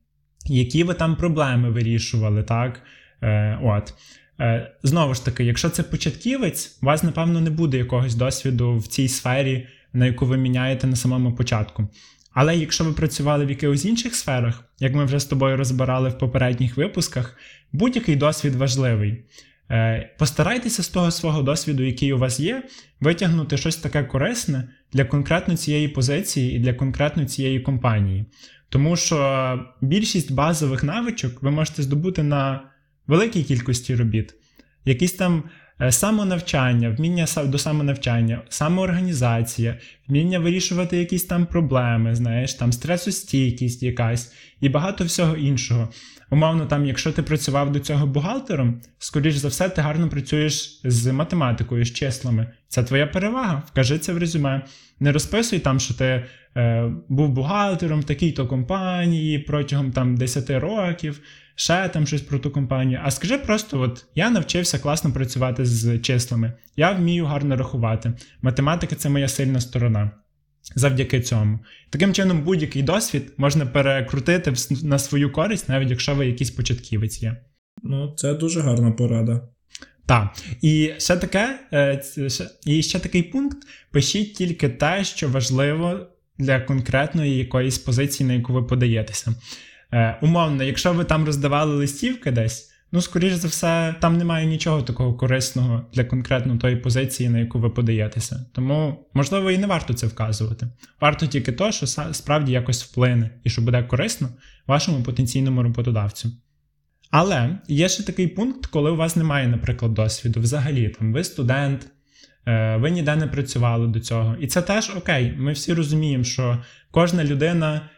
які ви там проблеми вирішували, так? Е, От. Е, Знову ж таки, якщо це початківець, у вас, напевно, не буде якогось досвіду в цій сфері на яку ви міняєте на самому початку. Але якщо ви працювали в якихось інших сферах, як ми вже з тобою розбирали в попередніх випусках, будь-який досвід важливий. Е, постарайтеся з того свого досвіду, який у вас є, витягнути щось таке корисне для конкретно цієї позиції і для конкретно цієї компанії. Тому що більшість базових навичок ви можете здобути на великій кількості робіт. Якісь там самонавчання, вміння до самонавчання, самоорганізація, вміння вирішувати якісь там проблеми, знаєш, там стресостійкість якась і багато всього іншого. Умовно, там, якщо ти працював до цього бухгалтером, скоріш за все, ти гарно працюєш з математикою, з числами. Це твоя перевага, вкажи це в резюме. Не розписуй там, що ти е, був бухгалтером в такій-то компанії протягом там 10 років ще там щось про ту компанію. А скажи просто: от я навчився класно працювати з числами, я вмію гарно рахувати. Математика це моя сильна сторона. Завдяки цьому. Таким чином, будь-який досвід можна перекрутити на свою користь, навіть якщо ви якийсь початківець є. Ну, це дуже гарна порада. Так. І ще таке, е, і ще такий пункт: пишіть тільки те, що важливо для конкретної якоїсь позиції, на яку ви подаєтеся. Е, Умовно, якщо ви там роздавали листівки десь, ну, скоріш за все, там немає нічого такого корисного для конкретно тої позиції, на яку ви подаєтеся. Тому, можливо, і не варто це вказувати. Варто тільки то, що справді якось вплине і що буде корисно вашому потенційному роботодавцю. Але є ще такий пункт, коли у вас немає, наприклад, досвіду. Взагалі, там ви студент, е, ви ніде не працювали до цього. І це теж окей. Ми всі розуміємо, що кожна людина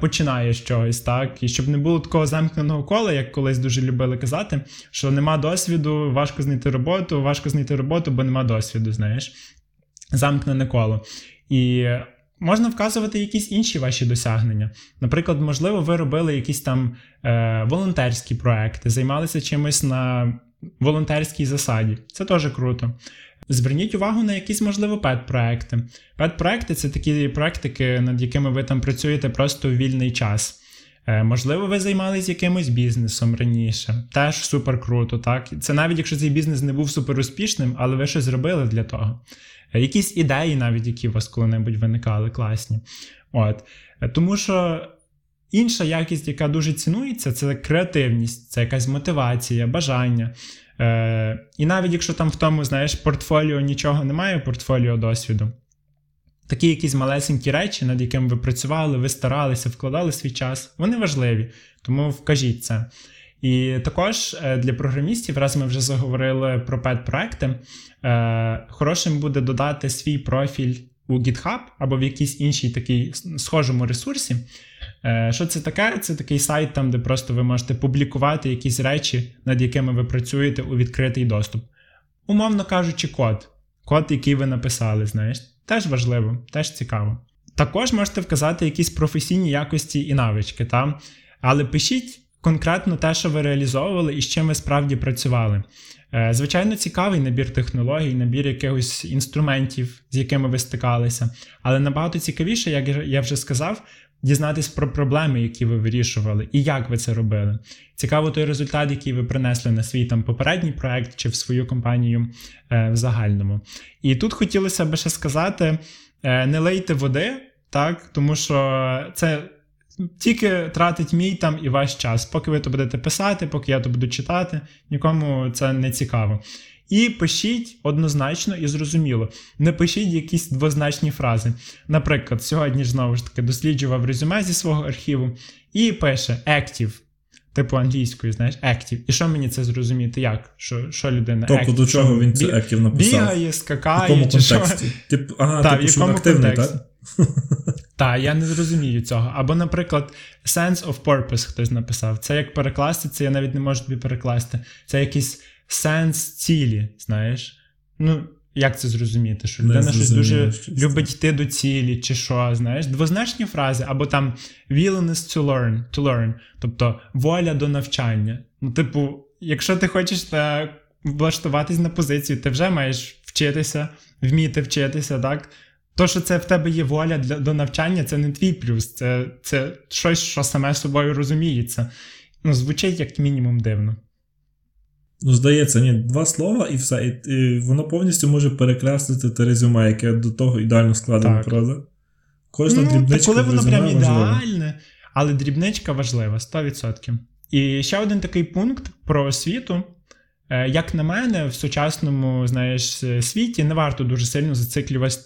починає з чогось, так? І щоб не було такого замкненого кола, як колись дуже любили казати, що нема досвіду, важко знайти роботу, важко знайти роботу, бо нема досвіду, знаєш. Замкнене коло. І можна вказувати якісь інші ваші досягнення. Наприклад, можливо, ви робили якісь там е, волонтерські проекти, займалися чимось на волонтерській засаді. Це теж круто. Зверніть увагу на якісь, можливо, пет-проекти. Пет-проекти це такі проектики, над якими ви там працюєте просто у вільний час. Е, можливо, ви займалися якимось бізнесом раніше. Теж супер круто, так? Це навіть якщо цей бізнес не був супер успішним, але ви щось зробили для того. Е, якісь ідеї, навіть які у вас коли-небудь виникали, класні. От. Е, тому що інша якість, яка дуже цінується, це креативність, це якась мотивація, бажання. Е, І навіть якщо там в тому, знаєш, портфоліо нічого немає, портфоліо досвіду. Такі якісь малесенькі речі, над якими ви працювали, ви старалися, вкладали свій час, вони важливі, тому вкажіть це. І також е, для програмістів, раз ми вже заговорили про пет-проекти, е, хорошим буде додати свій профіль у GitHub або в якійсь іншій такій схожому ресурсі, що це таке? Це такий сайт, там, де просто ви можете публікувати якісь речі, над якими ви працюєте у відкритий доступ. Умовно кажучи, код. Код, який ви написали, знаєш, теж важливо, теж цікаво. Також можете вказати якісь професійні якості і навички, та? але пишіть конкретно те, що ви реалізовували і з чим ви справді працювали. Е, звичайно, цікавий набір технологій, набір якихось інструментів, з якими ви стикалися. Але набагато цікавіше, як я вже сказав, дізнатись про проблеми, які ви вирішували, і як ви це робили. Цікаво той результат, який ви принесли на свій там попередній проект чи в свою компанію е, в загальному. І тут хотілося б ще сказати: е, не лейте води, так, тому що це. Тільки тратить мій там і ваш час. Поки ви то будете писати, поки я то буду читати, нікому це не цікаво. І пишіть однозначно і зрозуміло. Не пишіть якісь двозначні фрази. Наприклад, сьогодні ж знову ж таки досліджував резюме зі свого архіву і пише active. Типу англійською, знаєш, active. І що мені це зрозуміти? Як? Що що людина Тобто active? до чого він це active написав? Бігає, скакає, В якому чи контексті? що? Тип, ага, Та, типу, що він активний, контексті? так? Так, я не зрозумію цього. Або, наприклад, sense of purpose хтось написав. Це як перекласти, це я навіть не можу тобі перекласти. Це якийсь сенс цілі, знаєш. Ну, як це зрозуміти? Що людина щось дуже що це. любить йти до цілі, чи що, знаєш? Двозначні фрази, або там willingness to learn, to learn, тобто воля до навчання. Ну, типу, якщо ти хочеш та, влаштуватись на позицію, ти вже маєш вчитися, вміти вчитися, так? То, що це в тебе є воля для, до навчання, це не твій плюс, це, це щось, що саме собою розуміється. Ну, звучить як мінімум дивно. Ну, здається, ні, два слова і все. І, і воно повністю може перекреслити те резюме, яке до того ідеально складено, Так. правда? Кожна ну, дрібничка коли воно прям ідеальне, але дрібничка важлива 100%. І ще один такий пункт про освіту. Е, Як на мене, в сучасному знаєш, е, світі не варто дуже сильно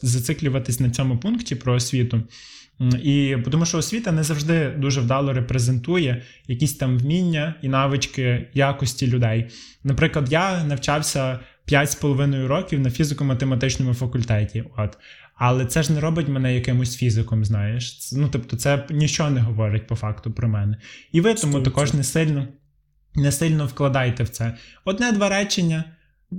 зациклюватись на цьому пункті про освіту. І тому що освіта не завжди дуже вдало репрезентує якісь там вміння і навички якості людей. Наприклад, я навчався 5,5 років на фізико-математичному факультеті. От. Але це ж не робить мене якимось фізиком, знаєш. Це- Ну, тобто, це нічого не говорить по факту про мене. І ви тому також не сильно, не сильно вкладайте в це. Одне-два речення,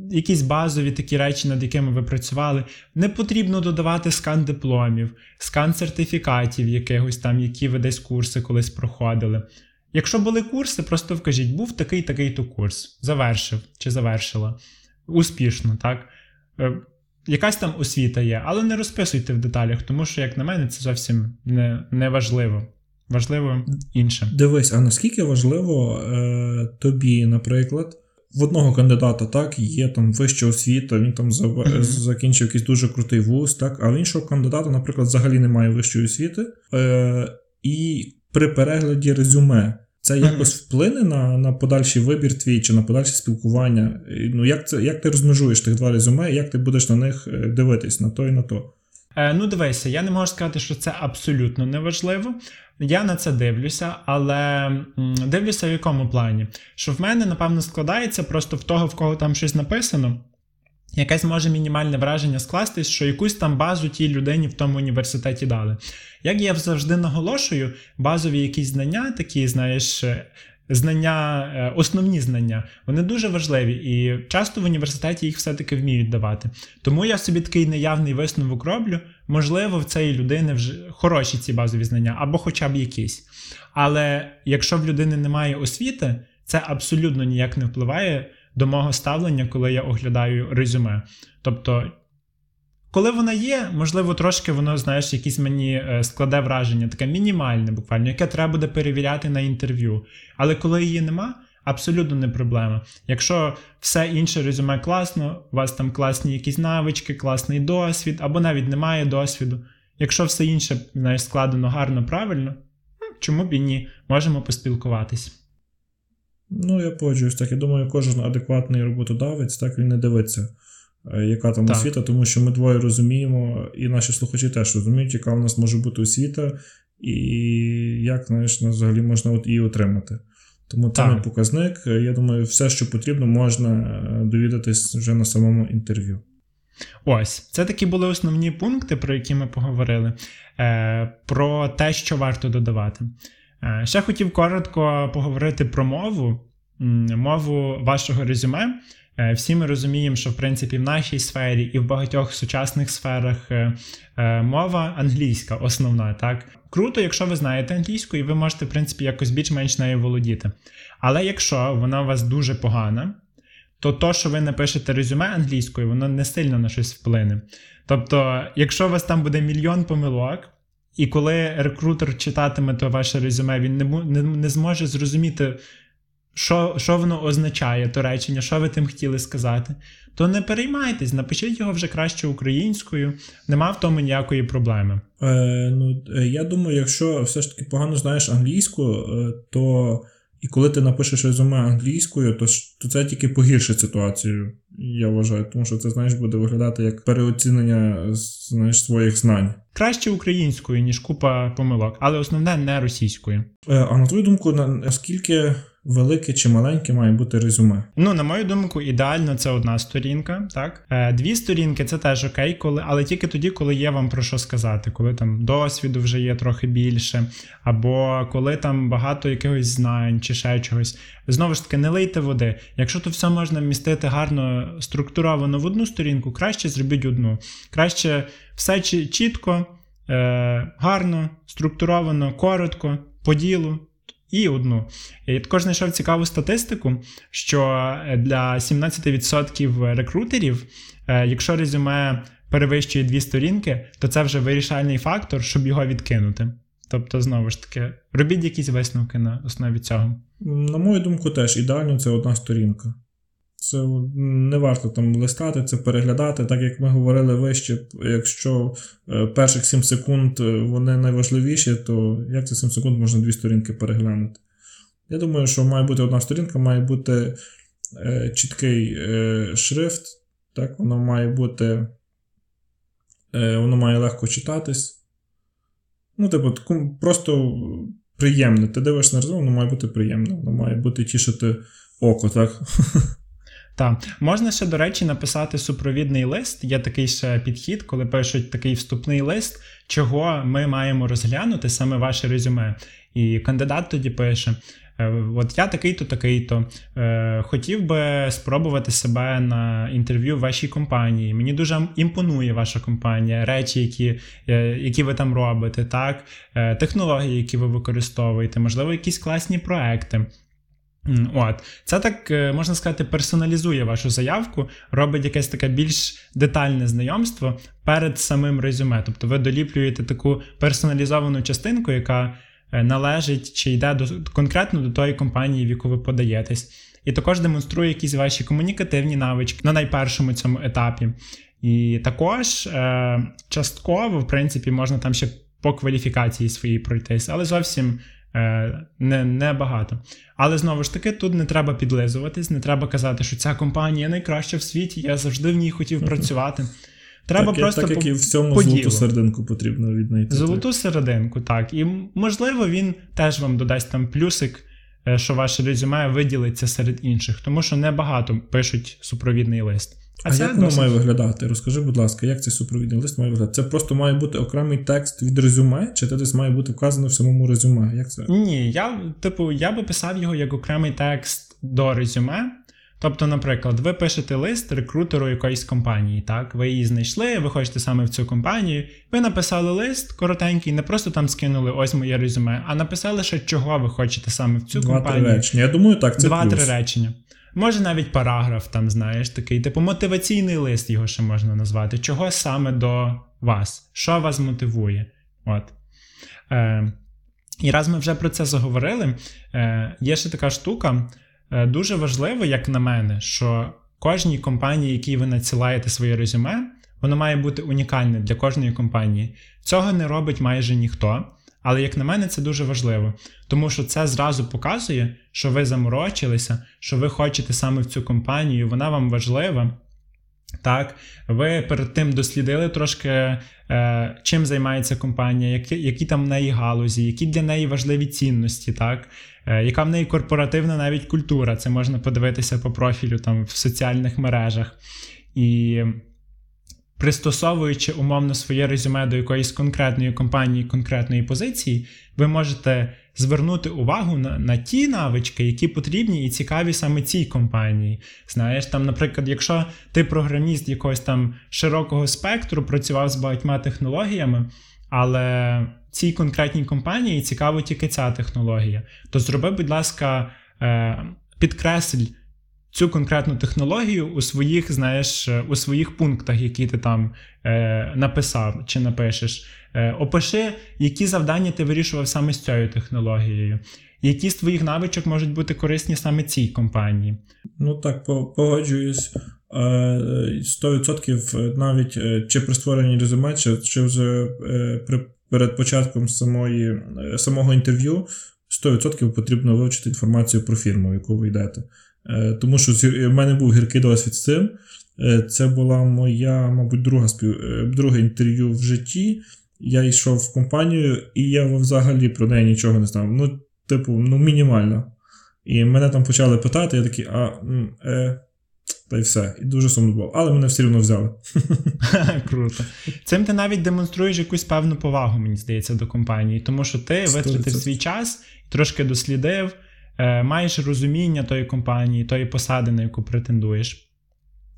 якісь базові такі речі, над якими ви працювали. Не потрібно додавати скан дипломів, скан сертифікатів якихось там, які ви десь курси колись проходили. Якщо були курси, просто вкажіть, був такий такий то курс, завершив чи завершила. Успішно, так? Е, Якась там освіта є, але не розписуйте в деталях, тому що, як на мене, це зовсім не, не важливо. Важливо інше. Дивись, а наскільки важливо е, тобі, наприклад, в одного кандидата так, є там вища освіта, він там закінчив якийсь дуже крутий вуз, так, а в іншого кандидата, наприклад, взагалі немає вищої освіти. Е, і при перегляді резюме це якось вплине на, на подальший вибір твій чи на подальше спілкування. Ну, як, це, як ти розмежуєш тих два резюме, як ти будеш на них е, дивитись на то і на то? Е, ну, дивися, я не можу сказати, що це абсолютно неважливо. Я на це дивлюся, але дивлюся в якому плані. Що в мене, напевно, складається просто в того, в кого там щось написано. Якесь може мінімальне враження скластись, що якусь там базу тій людині в тому університеті дали. Як я завжди наголошую, базові якісь знання, такі, знаєш, знання, е, основні знання, вони дуже важливі, і часто в університеті їх все-таки вміють давати. Тому я собі такий неявний висновок роблю. Можливо, в цієї людини вже хороші ці базові знання, або хоча б якісь. Але якщо в людини немає освіти, це абсолютно ніяк не впливає до мого ставлення, коли я оглядаю резюме. Тобто, коли вона є, можливо, трошки воно, знаєш, якісь мені е, складе враження, таке мінімальне, буквально, яке треба буде перевіряти на інтерв'ю. Але коли її нема, абсолютно не проблема. Якщо все інше резюме класно, у вас там класні якісь навички, класний досвід, або навіть немає досвіду. Якщо все інше знаєш, складено гарно, правильно, чому б і ні, можемо поспілкуватись. Ну, я погоджуюсь так. Я думаю, кожен адекватний роботодавець так він не дивиться, яка там Так. освіта, тому що ми двоє розуміємо, і наші слухачі теж розуміють, яка в нас може бути освіта, і як знаєш, взагалі можна от її отримати. Тому це не показник. Е, Я думаю, все, що потрібно, можна е, довідатись вже на самому інтерв'ю. Ось, це такі були основні пункти, про які ми поговорили. Е, про те, що варто додавати. Е, ще хотів коротко поговорити про мову, мову вашого резюме. Е, всі ми розуміємо, що в принципі в нашій сфері і в багатьох сучасних сферах е, е, мова англійська основна. Так круто, якщо ви знаєте англійську, і ви можете, в принципі, якось більш-менш нею володіти. Але якщо вона у вас дуже погана, то то, що ви напишете резюме англійською, воно не сильно на щось вплине. Тобто, якщо у вас там буде мільйон помилок. І коли рекрутер читатиме то ваше резюме, він не не, не зможе зрозуміти, що що воно означає, то речення, що ви тим хотіли сказати, то не переймайтесь, напишіть його вже краще українською, нема в тому ніякої проблеми. Е, Ну, е, Я думаю, якщо все ж таки погано знаєш англійську, е, то і коли ти напишеш резюме англійською, то то це тільки погіршить ситуацію, я вважаю, тому що це знаєш, буде виглядати як переоцінення знаєш, своїх знань. Краще українською, ніж купа помилок, але основне не російською. Е, а на твою думку, наскільки велике чи маленьке має бути резюме? Ну, на мою думку, ідеально це одна сторінка, так е, дві сторінки це теж окей, коли, але тільки тоді, коли є вам про що сказати, коли там досвіду вже є трохи більше, або коли там багато якихось знань чи ще чогось. Знову ж таки, не лийте води. Якщо то все можна вмістити гарно структуровано в одну сторінку, краще зробіть одну. Краще все чітко, е, гарно, структуровано, коротко, по ділу і одну. Я також знайшов цікаву статистику, що е, для 17% рекрутерів, е, якщо резюме перевищує дві сторінки, то це вже вирішальний фактор, щоб його відкинути. Тобто, знову ж таки, робіть якісь висновки на основі цього. На мою думку, теж ідеально це одна сторінка. Це не варто там листати, це переглядати, так як ми говорили вище, якщо е, перших 7 секунд е, вони найважливіші, то як це 7 секунд можна дві сторінки переглянути? Я думаю, що має бути одна сторінка, має бути е, чіткий е, шрифт, так, воно має бути, е, воно має легко читатись. Ну, типу, просто приємне. Ти дивишся на результат, воно має бути приємне, воно має бути тішити око, так? <laughs> Так, можна ще, до речі, написати супровідний лист. Є такий ще підхід, коли пишуть такий вступний лист, чого ми маємо розглянути саме ваше резюме. І кандидат тоді пише: «Е, От я такий-то, такий-то. Е, хотів би спробувати себе на інтерв'ю в вашій компанії. Мені дуже імпонує ваша компанія, речі, які е, які ви там робите, так, технології, які ви використовуєте, можливо, якісь класні проекти. От, Це так, е, можна сказати, персоналізує вашу заявку, робить якесь таке більш детальне знайомство перед самим резюме. Тобто ви доліплюєте таку персоналізовану частинку, яка е, належить чи йде до, конкретно до тої компанії, в яку ви подаєтесь. І також демонструє якісь ваші комунікативні навички на найпершому цьому етапі. І також е, частково, в принципі, можна там ще по кваліфікації своїй пройтись, але зовсім не, не багато. Але знову ж таки, тут не треба підлизуватись, не треба казати, що ця компанія найкраща в світі, я завжди в ній хотів працювати. Треба так, просто так, як і в цьому золоту серединку потрібно віднайти. Золоту так. серединку, так. І можливо, він теж вам додасть там плюсик, е, що ваше резюме виділиться серед інших, тому що небагато пишуть супровідний лист. А, а як воно досить... має виглядати? Розкажи, будь ласка, як цей супровідний лист має виглядати? Це просто має бути окремий текст від резюме, чи це десь має бути вказано в самому резюме? Як це? Ні, я типу, я би писав його як окремий текст до резюме. Тобто, наприклад, ви пишете лист рекрутеру якоїсь компанії, так? Ви її знайшли, ви хочете саме в цю компанію. Ви написали лист коротенький, не просто там скинули ось моє резюме, а написали, що чого ви хочете саме в цю Два, компанію. Два-три речення. Я думаю, так, це Два-три речення. Може навіть параграф там, знаєш, такий, типу мотиваційний лист його ще можна назвати. Чого саме до вас? Що вас мотивує? От. Е, І раз ми вже про це заговорили, е, є ще така штука. Е, дуже важливо, як на мене, що кожній компанії, якій ви надсилаєте своє резюме, воно має бути унікальне для кожної компанії. Цього не робить майже ніхто. Але, як на мене, це дуже важливо, тому що це зразу показує, що ви заморочилися, що ви хочете саме в цю компанію, вона вам важлива. Так, ви перед тим дослідили трошки, е, чим займається компанія, які які там в неї галузі, які для неї важливі цінності, так, е, яка в неї корпоративна навіть культура. Це можна подивитися по профілю там в соціальних мережах. І пристосовуючи умовно своє резюме до якоїсь конкретної компанії, конкретної позиції, ви можете звернути увагу на на ті навички, які потрібні і цікаві саме цій компанії. Знаєш, там, наприклад, якщо ти програміст якогось там широкого спектру, працював з багатьма технологіями, але цій конкретній компанії цікаво тільки ця технологія, то зроби, будь ласка, е, підкресль цю конкретну технологію у своїх, знаєш, у своїх пунктах, які ти там е, написав чи напишеш. Е, Опиши, які завдання ти вирішував саме з цією технологією. Які з твоїх навичок можуть бути корисні саме цій компанії? Ну так, погоджуюсь. 100% е, навіть е, чи при створенні резюме, чи, чи вже е, при, перед початком самої, самого інтерв'ю 100% потрібно вивчити інформацію про фірму, в яку ви йдете. Е, тому що в мене був гіркий досвід з цим. Е, це була моя, мабуть, друга спів... Е, друге інтерв'ю в житті. Я йшов в компанію, і я взагалі про неї нічого не знав. Ну, типу, ну, мінімально. І мене там почали питати, я такий, а е, та й все. І дуже сумно було. Але мене все одно взяли. <laughs> Круто. Цим ти навіть демонструєш якусь певну повагу, мені здається, до компанії, тому що ти витратив свій час, трошки дослідив. Е, маєш розуміння тої компанії, тої посади, на яку претендуєш.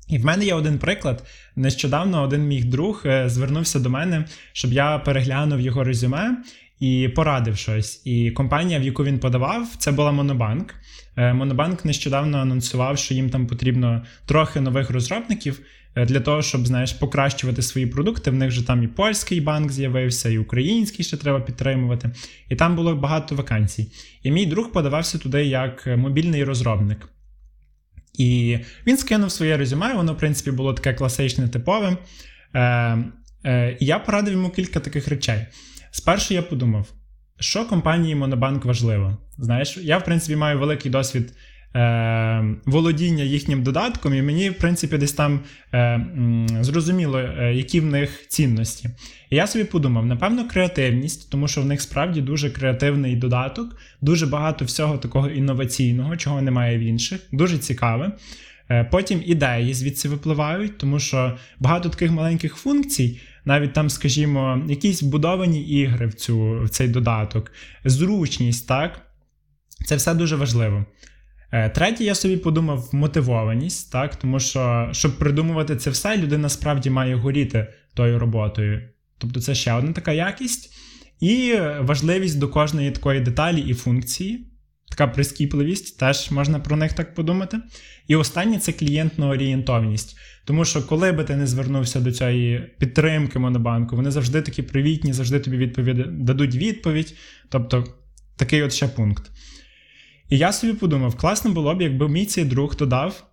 І в мене є один приклад. Нещодавно один мій друг е, звернувся до мене, щоб я переглянув його резюме і порадив щось. І компанія, в яку він подавав, це була Монобанк. Е, Монобанк нещодавно анонсував, що їм там потрібно трохи нових розробників. Е, для того, щоб знаєш, покращувати свої продукти. В них же там і польський банк з'явився, і український ще треба підтримувати. І там було багато вакансій. І мій друг подавався туди як мобільний розробник. І він скинув своє резюме, воно, в принципі, було таке класичне, типове. Е, е, І я порадив йому кілька таких речей. Спершу я подумав, що компанії Монобанк важливо. Знаєш, я, в принципі, маю великий досвід е, володіння їхнім додатком, і мені, в принципі, десь там е, зрозуміло, е, які в них цінності. І я собі подумав: напевно, креативність, тому що в них справді дуже креативний додаток, дуже багато всього такого інноваційного, чого немає в інших, дуже цікаве. Е, потім ідеї звідси випливають, тому що багато таких маленьких функцій. Навіть там, скажімо, якісь вбудовані ігри в цю, в цей додаток, зручність, так? Це все дуже важливо. Е, третє, я собі подумав, мотивованість, так, тому що, щоб придумувати це все, людина справді має горіти тою роботою. Тобто це ще одна така якість. І важливість до кожної такої деталі і функції, така прискіпливість, теж можна про них так подумати. І останнє це клієнтна орієнтовність. Тому що, коли би ти не звернувся до цієї підтримки Монобанку, вони завжди такі привітні, завжди тобі відповідь, дадуть відповідь. Тобто такий от ще пункт. І я собі подумав, класно було б, якби мій цей друг додав,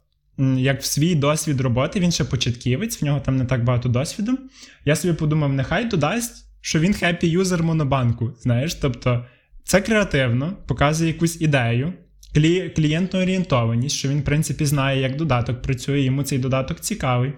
як в свій досвід роботи, він ще початківець, в нього там не так багато досвіду. Я собі подумав, нехай додасть, що він хеппі юзер монобанку. Знаєш, тобто це креативно, показує якусь ідею, клі... клієнтну орієнтованість, що він, в принципі, знає, як додаток працює, йому цей додаток цікавий.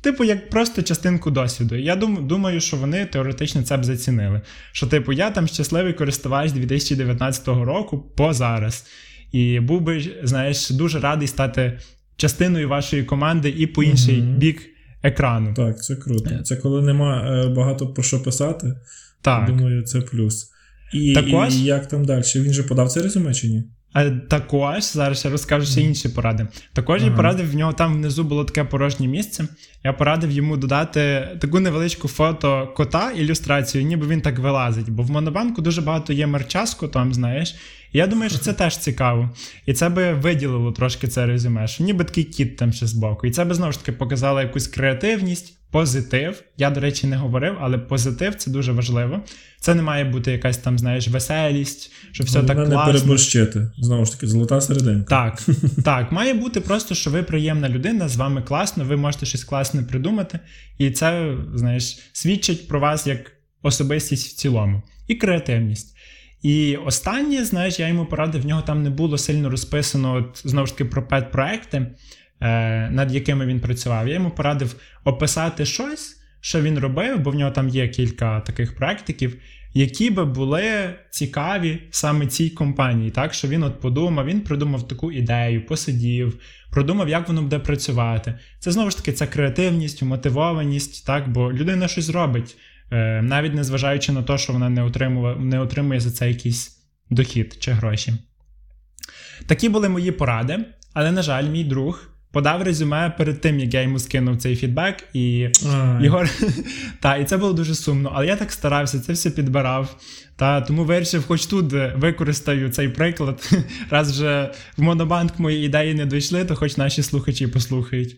Типу, як просто частинку досвіду. Я думаю, що вони теоретично це б зацінили. Що, типу, я там щасливий користувач 2019 року по зараз. І був би, знаєш, дуже радий стати частиною вашої команди і по інший угу. бік екрану. Так, це круто. Це коли нема е, багато про що писати. Так. Думаю, це плюс. І, Також... і як там далі? Він же подав це резюме чи ні? А також зараз я розкажу ще інші поради. Також ага. я порадив в нього там внизу було таке порожнє місце. Я порадив йому додати таку невеличку фото кота ілюстрацію, ніби він так вилазить. Бо в Монобанку дуже багато є мерча з котом, знаєш. І я думаю, що це теж цікаво. І це би виділило трошки це резюме, що ніби такий кіт там ще збоку. І це би знову ж таки показало якусь креативність. Позитив, я, до речі, не говорив, але позитив це дуже важливо. Це не має бути якась там, знаєш, веселість, що все Вона так класно. не переборщити. Знову ж таки, золота серединка. Так, <laughs> так, має бути просто, що ви приємна людина, з вами класно, ви можете щось класне придумати, і це, знаєш, свідчить про вас як особистість в цілому, і креативність. І останнє, знаєш, я йому порадив, в нього там не було сильно розписано от, знову ж таки про пет-проекти. Е, над якими він працював. Я йому порадив описати щось, що він робив, бо в нього там є кілька таких практиків, які би були цікаві саме цій компанії. Так, що він от подумав, він придумав таку ідею, посидів, продумав, як воно буде працювати. Це знову ж таки ця креативність, мотивованість, так, бо людина щось робить, навіть незважаючи на те, що вона не отримує, не отримує за це якісь дохід чи гроші. Такі були мої поради, але, на жаль, мій друг подав резюме перед тим, як я йому скинув цей фідбек, і Ай. його <laughs> та, і це було дуже сумно. Але я так старався, це все підбирав. Та тому вирішив, хоч тут використаю цей приклад. <laughs> Раз вже в Монобанк мої ідеї не дійшли, то хоч наші слухачі послухають.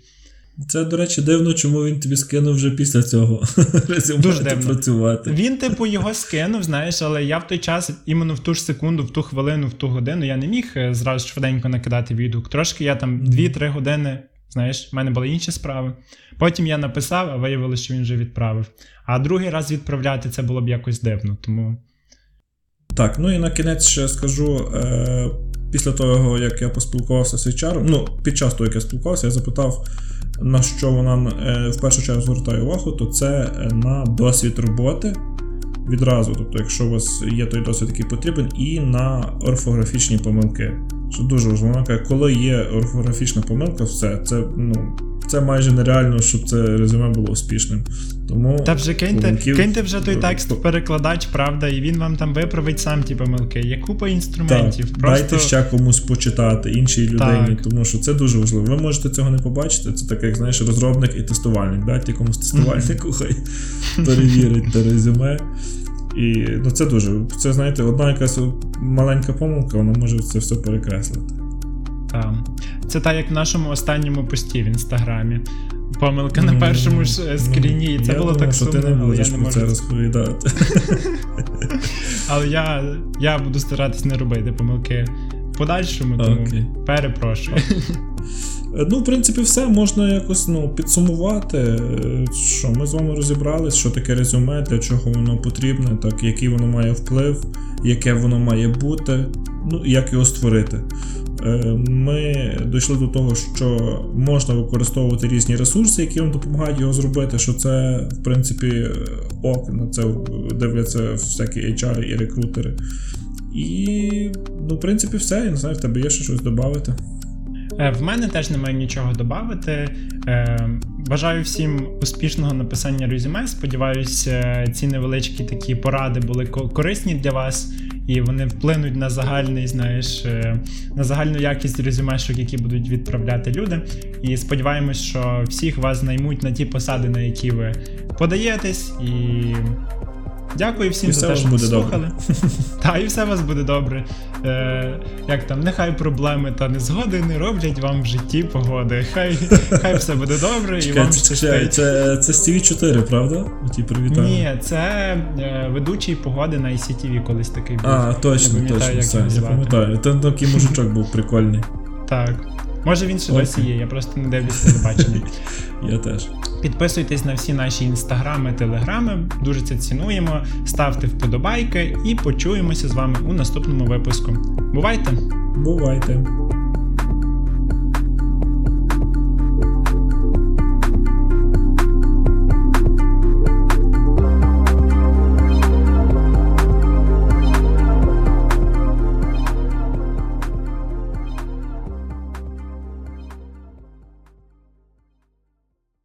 Це, до речі, дивно, чому він тобі скинув вже після цього <laughs> Дуже дивно. працювати. Він, типу, його скинув, знаєш, але я в той час, іменно в ту ж секунду, в ту хвилину, в ту годину, я не міг е, зразу швиденько накидати відгук. Трошки я там 2-3 години, знаєш, в мене були інші справи. Потім я написав, а виявилося, що він вже відправив. А другий раз відправляти це було б якось дивно, тому. Так, ну і на кінець ще скажу. Е, після того, як я поспілкувався з HR, ну, під час того, як я спілкувався, я запитав, на що вона е, в першу чергу звертає увагу, то це е, на досвід роботи відразу. Тобто, якщо у вас є той досвід, який потрібен, і на орфографічні помилки. Що дуже важливо, вона каже, коли є орфографічна помилка, все, це, ну, це майже нереально, щоб це резюме було успішним. Тому Та вже киньте, помилків- киньте вже той текст в перекладач, правда, і він вам там виправить сам ті помилки. Є купа інструментів. Так, Просто Дайте ще комусь почитати, іншій людині, Так. тому що це дуже важливо. Ви можете цього не побачити. Це таке, як знаєш, розробник і тестувальник. Дайте комусь тестувальнику, хай перевірить те резюме. І ну, це дуже. Це, знаєте, одна якась маленька помилка, вона може це все перекреслити. Та. Це так, як в нашому останньому пості в інстаграмі. Помилка на першому ж е, скріні, і це Я було думав, так що сумно, ти не будеш про це розповідати. <laughs> Але я, я буду старатись не робити помилки в подальшому, тому Окей. перепрошую. Е, Ну, в принципі, все можна якось ну, підсумувати. Е, Що ми з вами розібрались, що таке резюме, для чого воно потрібне, так, який воно має вплив, яке воно має бути, ну і як його створити. Е, Ми дійшли до того, що можна використовувати різні ресурси, які вам допомагають його зробити. Що це, в принципі, ок, на це дивляться всякі HR і рекрутери. І, ну, в принципі, все. Я не знаю, в тебе є ще щось додати. Е, В мене теж немає нічого додати. Е, Бажаю всім успішного написання резюме. Сподіваюся, ці невеличкі такі поради були корисні для вас, і вони вплинуть на загальний, знаєш, е, на загальну якість резюмешок, які будуть відправляти люди. І сподіваємось, що всіх вас наймуть на ті посади, на які ви подаєтесь. І дякую всім І за те, що буде слухали. <laughs> Та і все у вас буде добре. Е, як там, нехай проблеми та незгоди не роблять вам в житті погоди. Хай, хай все буде добре і Чекай, вам це, щастить. це, це Стіві 4, правда? Ті привітання. Ні, це е, ведучий погоди на ICTV колись такий був. А, точно, Не точно, як все, я пам'ятаю. Там такий мужичок був прикольний. Так. Може він ще досі є, я просто не дивлюсь телебачення. <laughs> Я теж. Підписуйтесь на всі наші інстаграми, телеграми, дуже це цінуємо. Ставте вподобайки і почуємося з вами у наступному випуску. Бувайте! Бувайте.